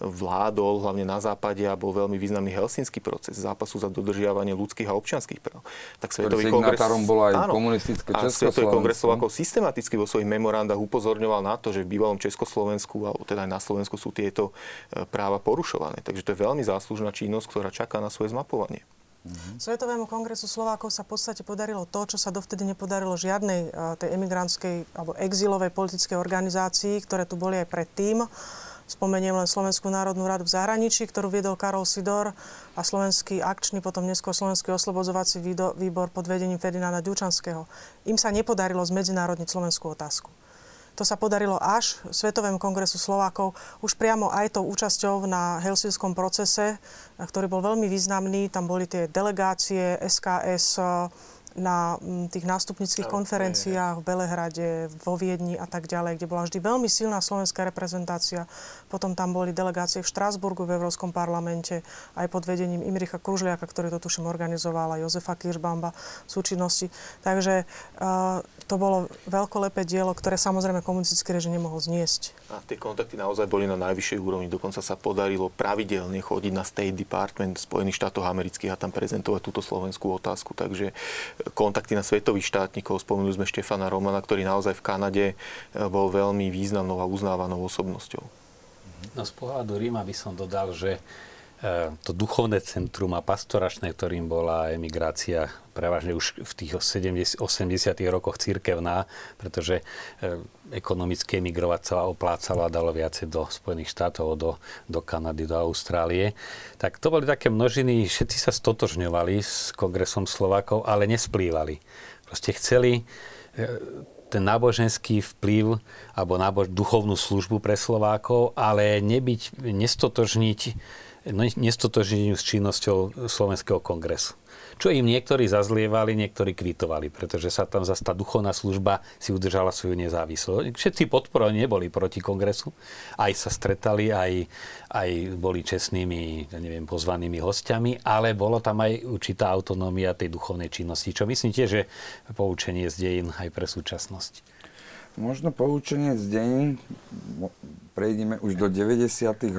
vládol, hlavne na západe, a bol veľmi významný helsinský proces zápasu za dodržiavanie ľudských a občianských práv. Tak Svetový kongres... bol aj áno, komunistické A Svetový kongres Slovákov systematicky vo svojich memorandách upozorňoval na to, že v bývalom Československu, alebo teda aj na Slovensku sú tieto e, práva porušované. Takže to je veľmi veľmi záslužná činnosť, ktorá čaká na svoje zmapovanie. Mm-hmm. Svetovému kongresu Slovákov sa v podstate podarilo to, čo sa dovtedy nepodarilo žiadnej tej emigrantskej alebo exilovej politickej organizácii, ktoré tu boli aj predtým. Spomeniem len Slovenskú národnú radu v zahraničí, ktorú viedol Karol Sidor a Slovenský akčný, potom neskôr Slovenský oslobodzovací výbor pod vedením Ferdinanda Ďučanského. Im sa nepodarilo zmedzinárodniť slovenskú otázku. To sa podarilo až Svetovému kongresu Slovákov, už priamo aj tou účasťou na Helsinskom procese, ktorý bol veľmi významný. Tam boli tie delegácie SKS, na mm, tých nástupnických konferenciách v Belehrade, vo Viedni a tak ďalej, kde bola vždy veľmi silná slovenská reprezentácia. Potom tam boli delegácie v Štrásburgu v Európskom parlamente, aj pod vedením Imricha Kružliaka, ktorý to tuším organizoval, a Jozefa Kiršbamba v súčinnosti. Takže uh, to bolo veľkolepé dielo, ktoré samozrejme komunistický režim nemohol zniesť. A tie kontakty naozaj boli na najvyššej úrovni. Dokonca sa podarilo pravidelne chodiť na State Department Spojených štátov amerických a tam prezentovať túto slovenskú otázku. Takže kontakty na svetových štátnikov. Spomenuli sme Štefana Romana, ktorý naozaj v Kanade bol veľmi významnou a uznávanou osobnosťou. No z pohľadu Ríma by som dodal, že to duchovné centrum a pastoračné, ktorým bola emigrácia prevažne už v tých 70, 80. rokoch církevná, pretože e, ekonomicky emigrovať sa oplácalo a dalo viacej do Spojených štátov, do, do Kanady, do Austrálie. Tak to boli také množiny, všetci sa stotožňovali s kongresom Slovákov, ale nesplývali. Proste chceli e, ten náboženský vplyv alebo nábož, duchovnú službu pre Slovákov, ale nebyť, nestotožniť nestotožneniu s činnosťou Slovenského kongresu. Čo im niektorí zazlievali, niektorí kvitovali, pretože sa tam zase tá duchovná služba si udržala svoju nezávislosť. Všetci podporovali, neboli proti kongresu, aj sa stretali, aj, aj boli čestnými, ja neviem, pozvanými hostiami, ale bolo tam aj určitá autonómia tej duchovnej činnosti, čo myslím tiež, že poučenie z dejín aj pre súčasnosť. Možno poučenie z dejín prejdeme už do 90.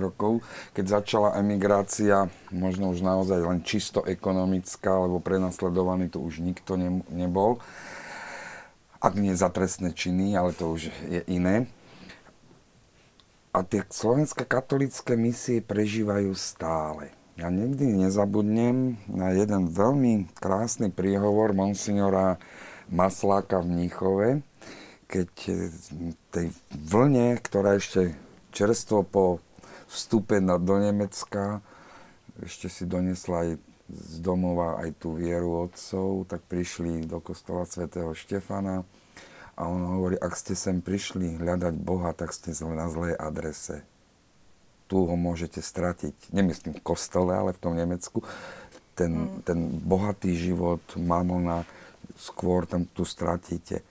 rokov, keď začala emigrácia, možno už naozaj len čisto ekonomická, lebo prenasledovaný to už nikto ne, nebol. Ak nie za trestné činy, ale to už je iné. A tie slovenské katolické misie prežívajú stále. Ja nikdy nezabudnem na jeden veľmi krásny príhovor monsignora Masláka v Mníchove, keď tej vlne, ktorá ešte čerstvo po vstupe na, do Nemecka ešte si donesla aj z domova aj tú vieru otcov, tak prišli do kostola svätého Štefana a on hovorí, ak ste sem prišli hľadať Boha, tak ste na zlej adrese. Tu ho môžete stratiť, nemyslím v kostole, ale v tom Nemecku. Ten, mm. ten bohatý život, mamona, skôr tam tu stratíte.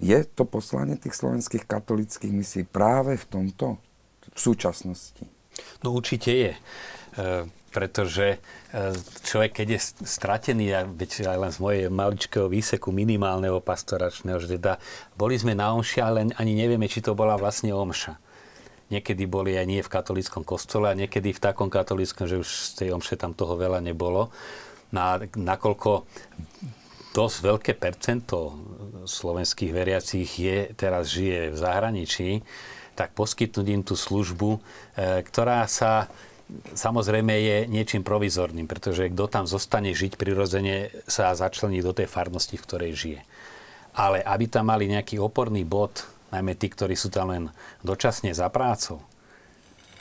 Je to poslanie tých slovenských katolických misií práve v tomto? v súčasnosti? No určite je. E, pretože e, človek, keď je stratený, a aj len z mojej maličkého výseku minimálneho pastoračného, že teda boli sme na omši, ale ani nevieme, či to bola vlastne omša. Niekedy boli aj nie v katolickom kostole a niekedy v takom katolickom, že už z tej omše tam toho veľa nebolo. Na, nakoľko dosť veľké percento slovenských veriacich je, teraz žije v zahraničí, tak poskytnúť im tú službu, e, ktorá sa samozrejme je niečím provizorným, pretože kto tam zostane žiť, prirodzene sa začlení do tej farnosti, v ktorej žije. Ale aby tam mali nejaký oporný bod, najmä tí, ktorí sú tam len dočasne za prácou,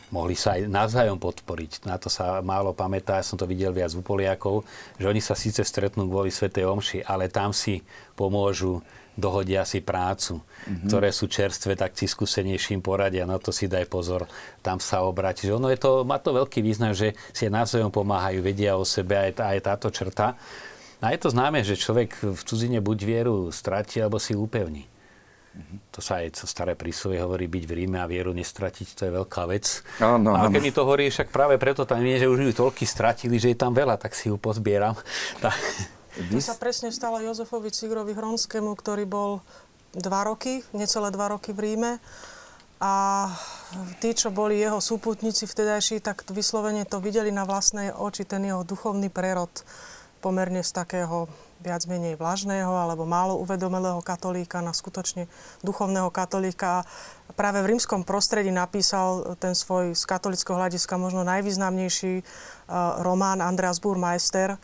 mohli sa aj navzájom podporiť. Na to sa málo pamätá, ja som to videl viac u Poliakov, že oni sa síce stretnú kvôli Svetej Omši, ale tam si pomôžu dohodia si prácu, mm-hmm. ktoré sú čerstvé, tak si skúsenejším poradia, na to si daj pozor, tam sa obráti. Že ono je to, má to veľký význam, že si navzájom pomáhajú, vedia o sebe aj, aj táto črta. A je to známe, že človek v cudzine buď vieru stratí, alebo si upevní. To sa aj staré príslovie hovorí, byť v Ríme a vieru nestratiť, to je veľká vec. Áno, a keď mi to hovorí, však práve preto tam je, že už ju toľky stratili, že je tam veľa, tak si ju pozbieram. Tak. To sa presne stalo Jozefovi Cigrovi Hronskému, ktorý bol dva roky, necelé dva roky v Ríme. A tí, čo boli jeho súputníci vtedajší, tak vyslovene to videli na vlastné oči, ten jeho duchovný prerod pomerne z takého viac menej vlažného alebo málo uvedomelého katolíka na skutočne duchovného katolíka. Práve v rímskom prostredí napísal ten svoj z katolického hľadiska možno najvýznamnejší uh, román Andreas Burmeister,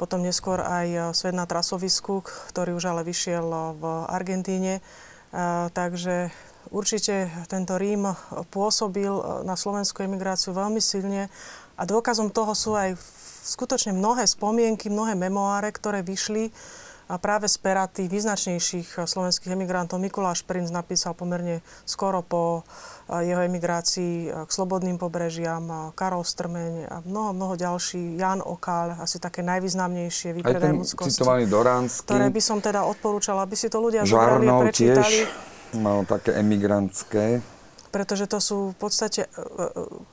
potom neskôr aj e, Svet na trasovisku, ktorý už ale vyšiel e, v Argentíne. E, takže určite tento Rím pôsobil na slovenskú emigráciu veľmi silne a dôkazom toho sú aj skutočne mnohé spomienky, mnohé memoáre, ktoré vyšli a práve z pera tých význačnejších slovenských emigrantov Mikuláš Princ napísal pomerne skoro po jeho emigrácii k Slobodným pobrežiam, Karol Strmeň a mnoho, mnoho ďalší, Jan Okál, asi také najvýznamnejšie vypredaj ľudskosti. citovaný Doránsky. Ktoré by som teda odporúčala, aby si to ľudia zobrali a prečítali. tiež mal také emigrantské pretože to sú v podstate e, e,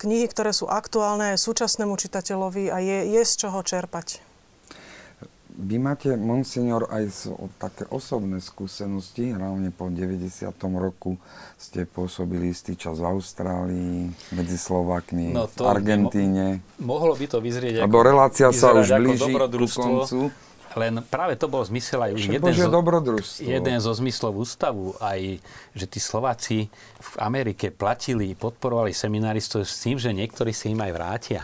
knihy, ktoré sú aktuálne súčasnému čitateľovi a je, je z čoho čerpať. Vy máte, monsignor, aj také osobné skúsenosti, hlavne po 90. roku ste pôsobili istý čas v Austrálii, medzi Slovakmi, no v Argentíne. Mo- mohlo by to vyzrieť ako, relácia sa už blíži ku koncu. Len práve to bol zmysel aj Však jeden, zo, jeden zo zmyslov ústavu, aj že tí Slováci v Amerike platili, podporovali seminaristov s tým, že niektorí si im aj vrátia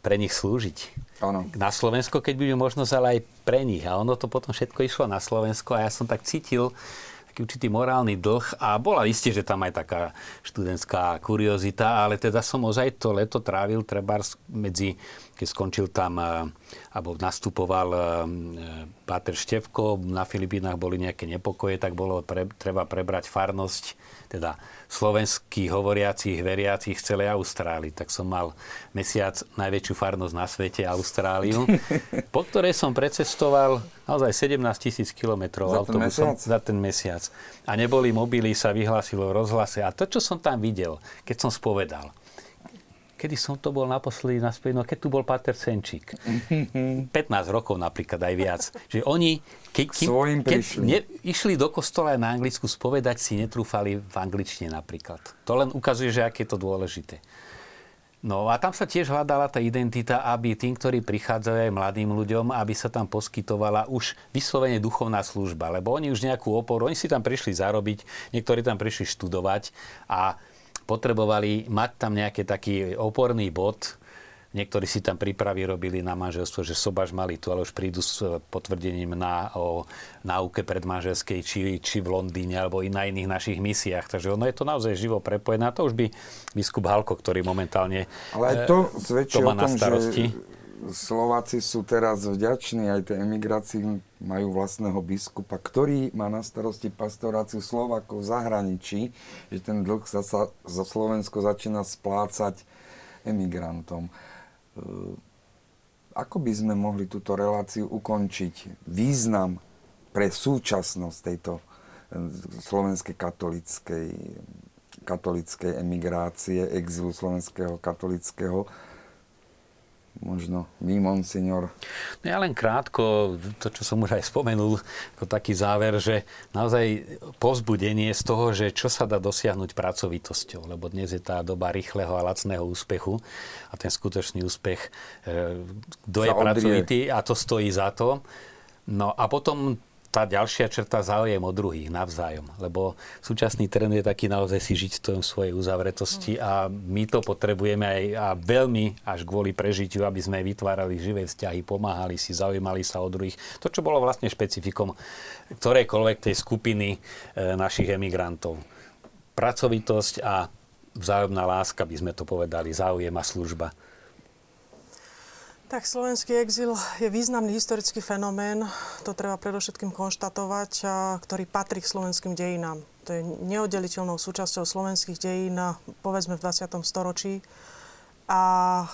pre nich slúžiť. Áno. Na Slovensko, keď bude možnosť, ale aj pre nich. A ono to potom všetko išlo na Slovensko a ja som tak cítil, taký určitý morálny dlh a bola isté, že tam aj taká študentská kuriozita, ale teda som ozaj to leto trávil treba medzi, keď skončil tam, eh, alebo nastupoval eh, Páter Števko, na Filipínach boli nejaké nepokoje, tak bolo pre, treba prebrať farnosť teda slovenských hovoriacich, veriacich z celej Austrálii. Tak som mal mesiac najväčšiu farnosť na svete, Austráliu, po ktorej som precestoval naozaj 17 tisíc kilometrov Za ten autobusom mesiac? za ten mesiac. A neboli mobily, sa vyhlásilo v rozhlase. A to, čo som tam videl, keď som spovedal, kedy som to bol naposledy na no keď tu bol Pater Senčík. 15 rokov napríklad, aj viac. Že oni, keď, kým, keď ne, išli do kostola na anglicku spovedať, si netrúfali v angličtine napríklad. To len ukazuje, že aké je to dôležité. No a tam sa tiež hľadala tá identita, aby tým, ktorí prichádzajú aj mladým ľuďom, aby sa tam poskytovala už vyslovene duchovná služba. Lebo oni už nejakú oporu, oni si tam prišli zarobiť, niektorí tam prišli študovať a potrebovali mať tam nejaký taký oporný bod. Niektorí si tam prípravy robili na manželstvo, že sobaž mali tu, ale už prídu s potvrdením na, o náuke predmanželskej, či, či v Londýne, alebo i na iných našich misiách. Takže ono je to naozaj živo prepojené. A to už by biskup Halko, ktorý momentálne Ale aj to e, to o má na tom, starosti. že Slováci sú teraz vďační aj tej emigrácii, majú vlastného biskupa, ktorý má na starosti pastoráciu Slovákov v zahraničí, že ten dlh sa, sa za Slovensko začína splácať emigrantom. E, Ako by sme mohli túto reláciu ukončiť? Význam pre súčasnosť tejto e, slovenskej katolickej, katolickej emigrácie, exilu slovenského katolického možno vy, monsignor. No ja len krátko, to, čo som už aj spomenul, ako taký záver, že naozaj povzbudenie z toho, že čo sa dá dosiahnuť pracovitosťou, lebo dnes je tá doba rýchleho a lacného úspechu a ten skutočný úspech, e, kto je odrie. pracovitý a to stojí za to. No a potom tá ďalšia črta záujem o druhých navzájom. Lebo súčasný trend je taký naozaj si žiť v tom svojej uzavretosti a my to potrebujeme aj a veľmi až kvôli prežitiu, aby sme vytvárali živé vzťahy, pomáhali si, zaujímali sa o druhých. To, čo bolo vlastne špecifikom ktorejkoľvek tej skupiny e, našich emigrantov. Pracovitosť a vzájomná láska, by sme to povedali, záujem a služba. Tak slovenský exil je významný historický fenomén, to treba predovšetkým konštatovať, ktorý patrí k slovenským dejinám. To je neoddeliteľnou súčasťou slovenských dejín, povedzme v 20. storočí. A e,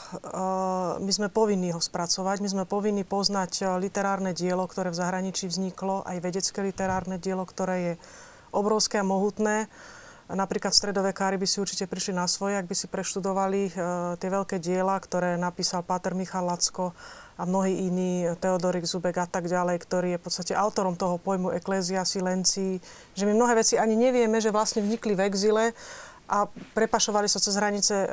my sme povinní ho spracovať, my sme povinní poznať e, literárne dielo, ktoré v zahraničí vzniklo, aj vedecké literárne dielo, ktoré je obrovské a mohutné. Napríklad stredovekári by si určite prišli na svoje, ak by si preštudovali e, tie veľké diela, ktoré napísal Páter Michal Lacko a mnohí iní, Teodorik Zubek a tak ďalej, ktorý je v podstate autorom toho pojmu eklézia silenci, že my mnohé veci ani nevieme, že vlastne vnikli v exile a prepašovali sa cez hranice e,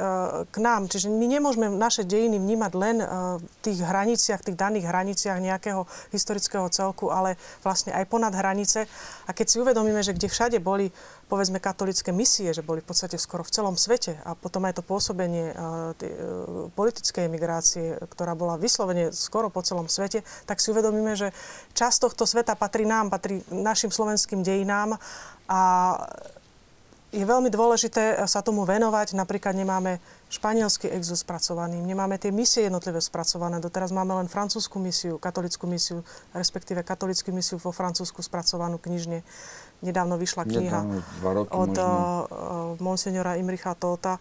k nám. Čiže my nemôžeme naše dejiny vnímať len e, v tých hraniciach, tých daných hraniciach nejakého historického celku, ale vlastne aj ponad hranice. A keď si uvedomíme, že kde všade boli povedzme katolické misie, že boli v podstate skoro v celom svete a potom aj to pôsobenie e, politickej emigrácie, ktorá bola vyslovene skoro po celom svete, tak si uvedomíme, že časť tohto sveta patrí nám, patrí našim slovenským dejinám a je veľmi dôležité sa tomu venovať. Napríklad nemáme španielský exil spracovaný, nemáme tie misie jednotlivé spracované. Doteraz máme len francúzsku misiu, katolickú misiu, respektíve katolickú misiu vo Francúzsku spracovanú knižne. Nedávno vyšla kniha Nedávno, od možno. uh, monsignora Imricha Tóta.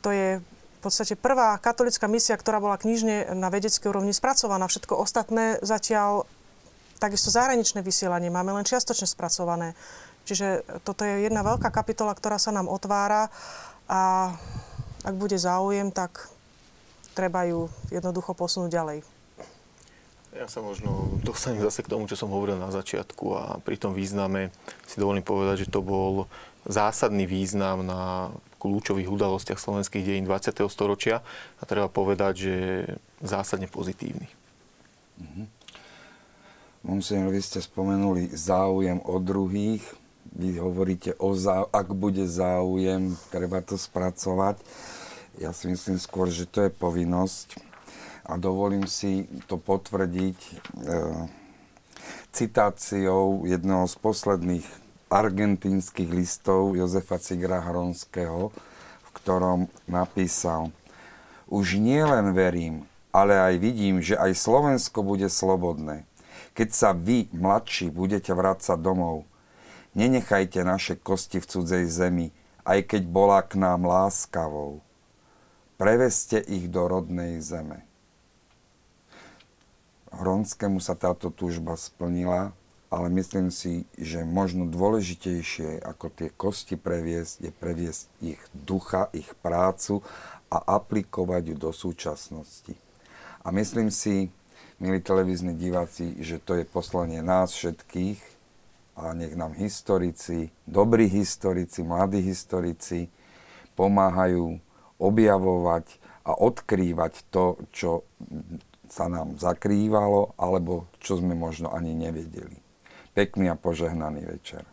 To je v podstate prvá katolická misia, ktorá bola knižne na vedeckej úrovni spracovaná. Všetko ostatné zatiaľ, takisto zahraničné vysielanie, máme len čiastočne spracované. Čiže toto je jedna veľká kapitola, ktorá sa nám otvára a ak bude záujem, tak treba ju jednoducho posunúť ďalej. Ja sa možno dostanem zase k tomu, čo som hovoril na začiatku a pri tom význame si dovolím povedať, že to bol zásadný význam na kľúčových udalostiach slovenských dejín 20. storočia a treba povedať, že zásadne pozitívny. Monsignor, vy ste spomenuli záujem o druhých. Vy hovoríte, o zá... ak bude záujem, treba to spracovať. Ja si myslím skôr, že to je povinnosť. A dovolím si to potvrdiť e, citáciou jedného z posledných argentínskych listov Jozefa Cigra Hronského, v ktorom napísal Už nie len verím, ale aj vidím, že aj Slovensko bude slobodné. Keď sa vy, mladší, budete vrácať domov, nenechajte naše kosti v cudzej zemi, aj keď bola k nám láskavou. Preveste ich do rodnej zeme. Hronskému sa táto túžba splnila, ale myslím si, že možno dôležitejšie ako tie kosti previesť, je previesť ich ducha, ich prácu a aplikovať ju do súčasnosti. A myslím si, milí televízni diváci, že to je poslanie nás všetkých a nech nám historici, dobrí historici, mladí historici pomáhajú objavovať a odkrývať to, čo sa nám zakrývalo, alebo čo sme možno ani nevedeli. Pekný a požehnaný večer.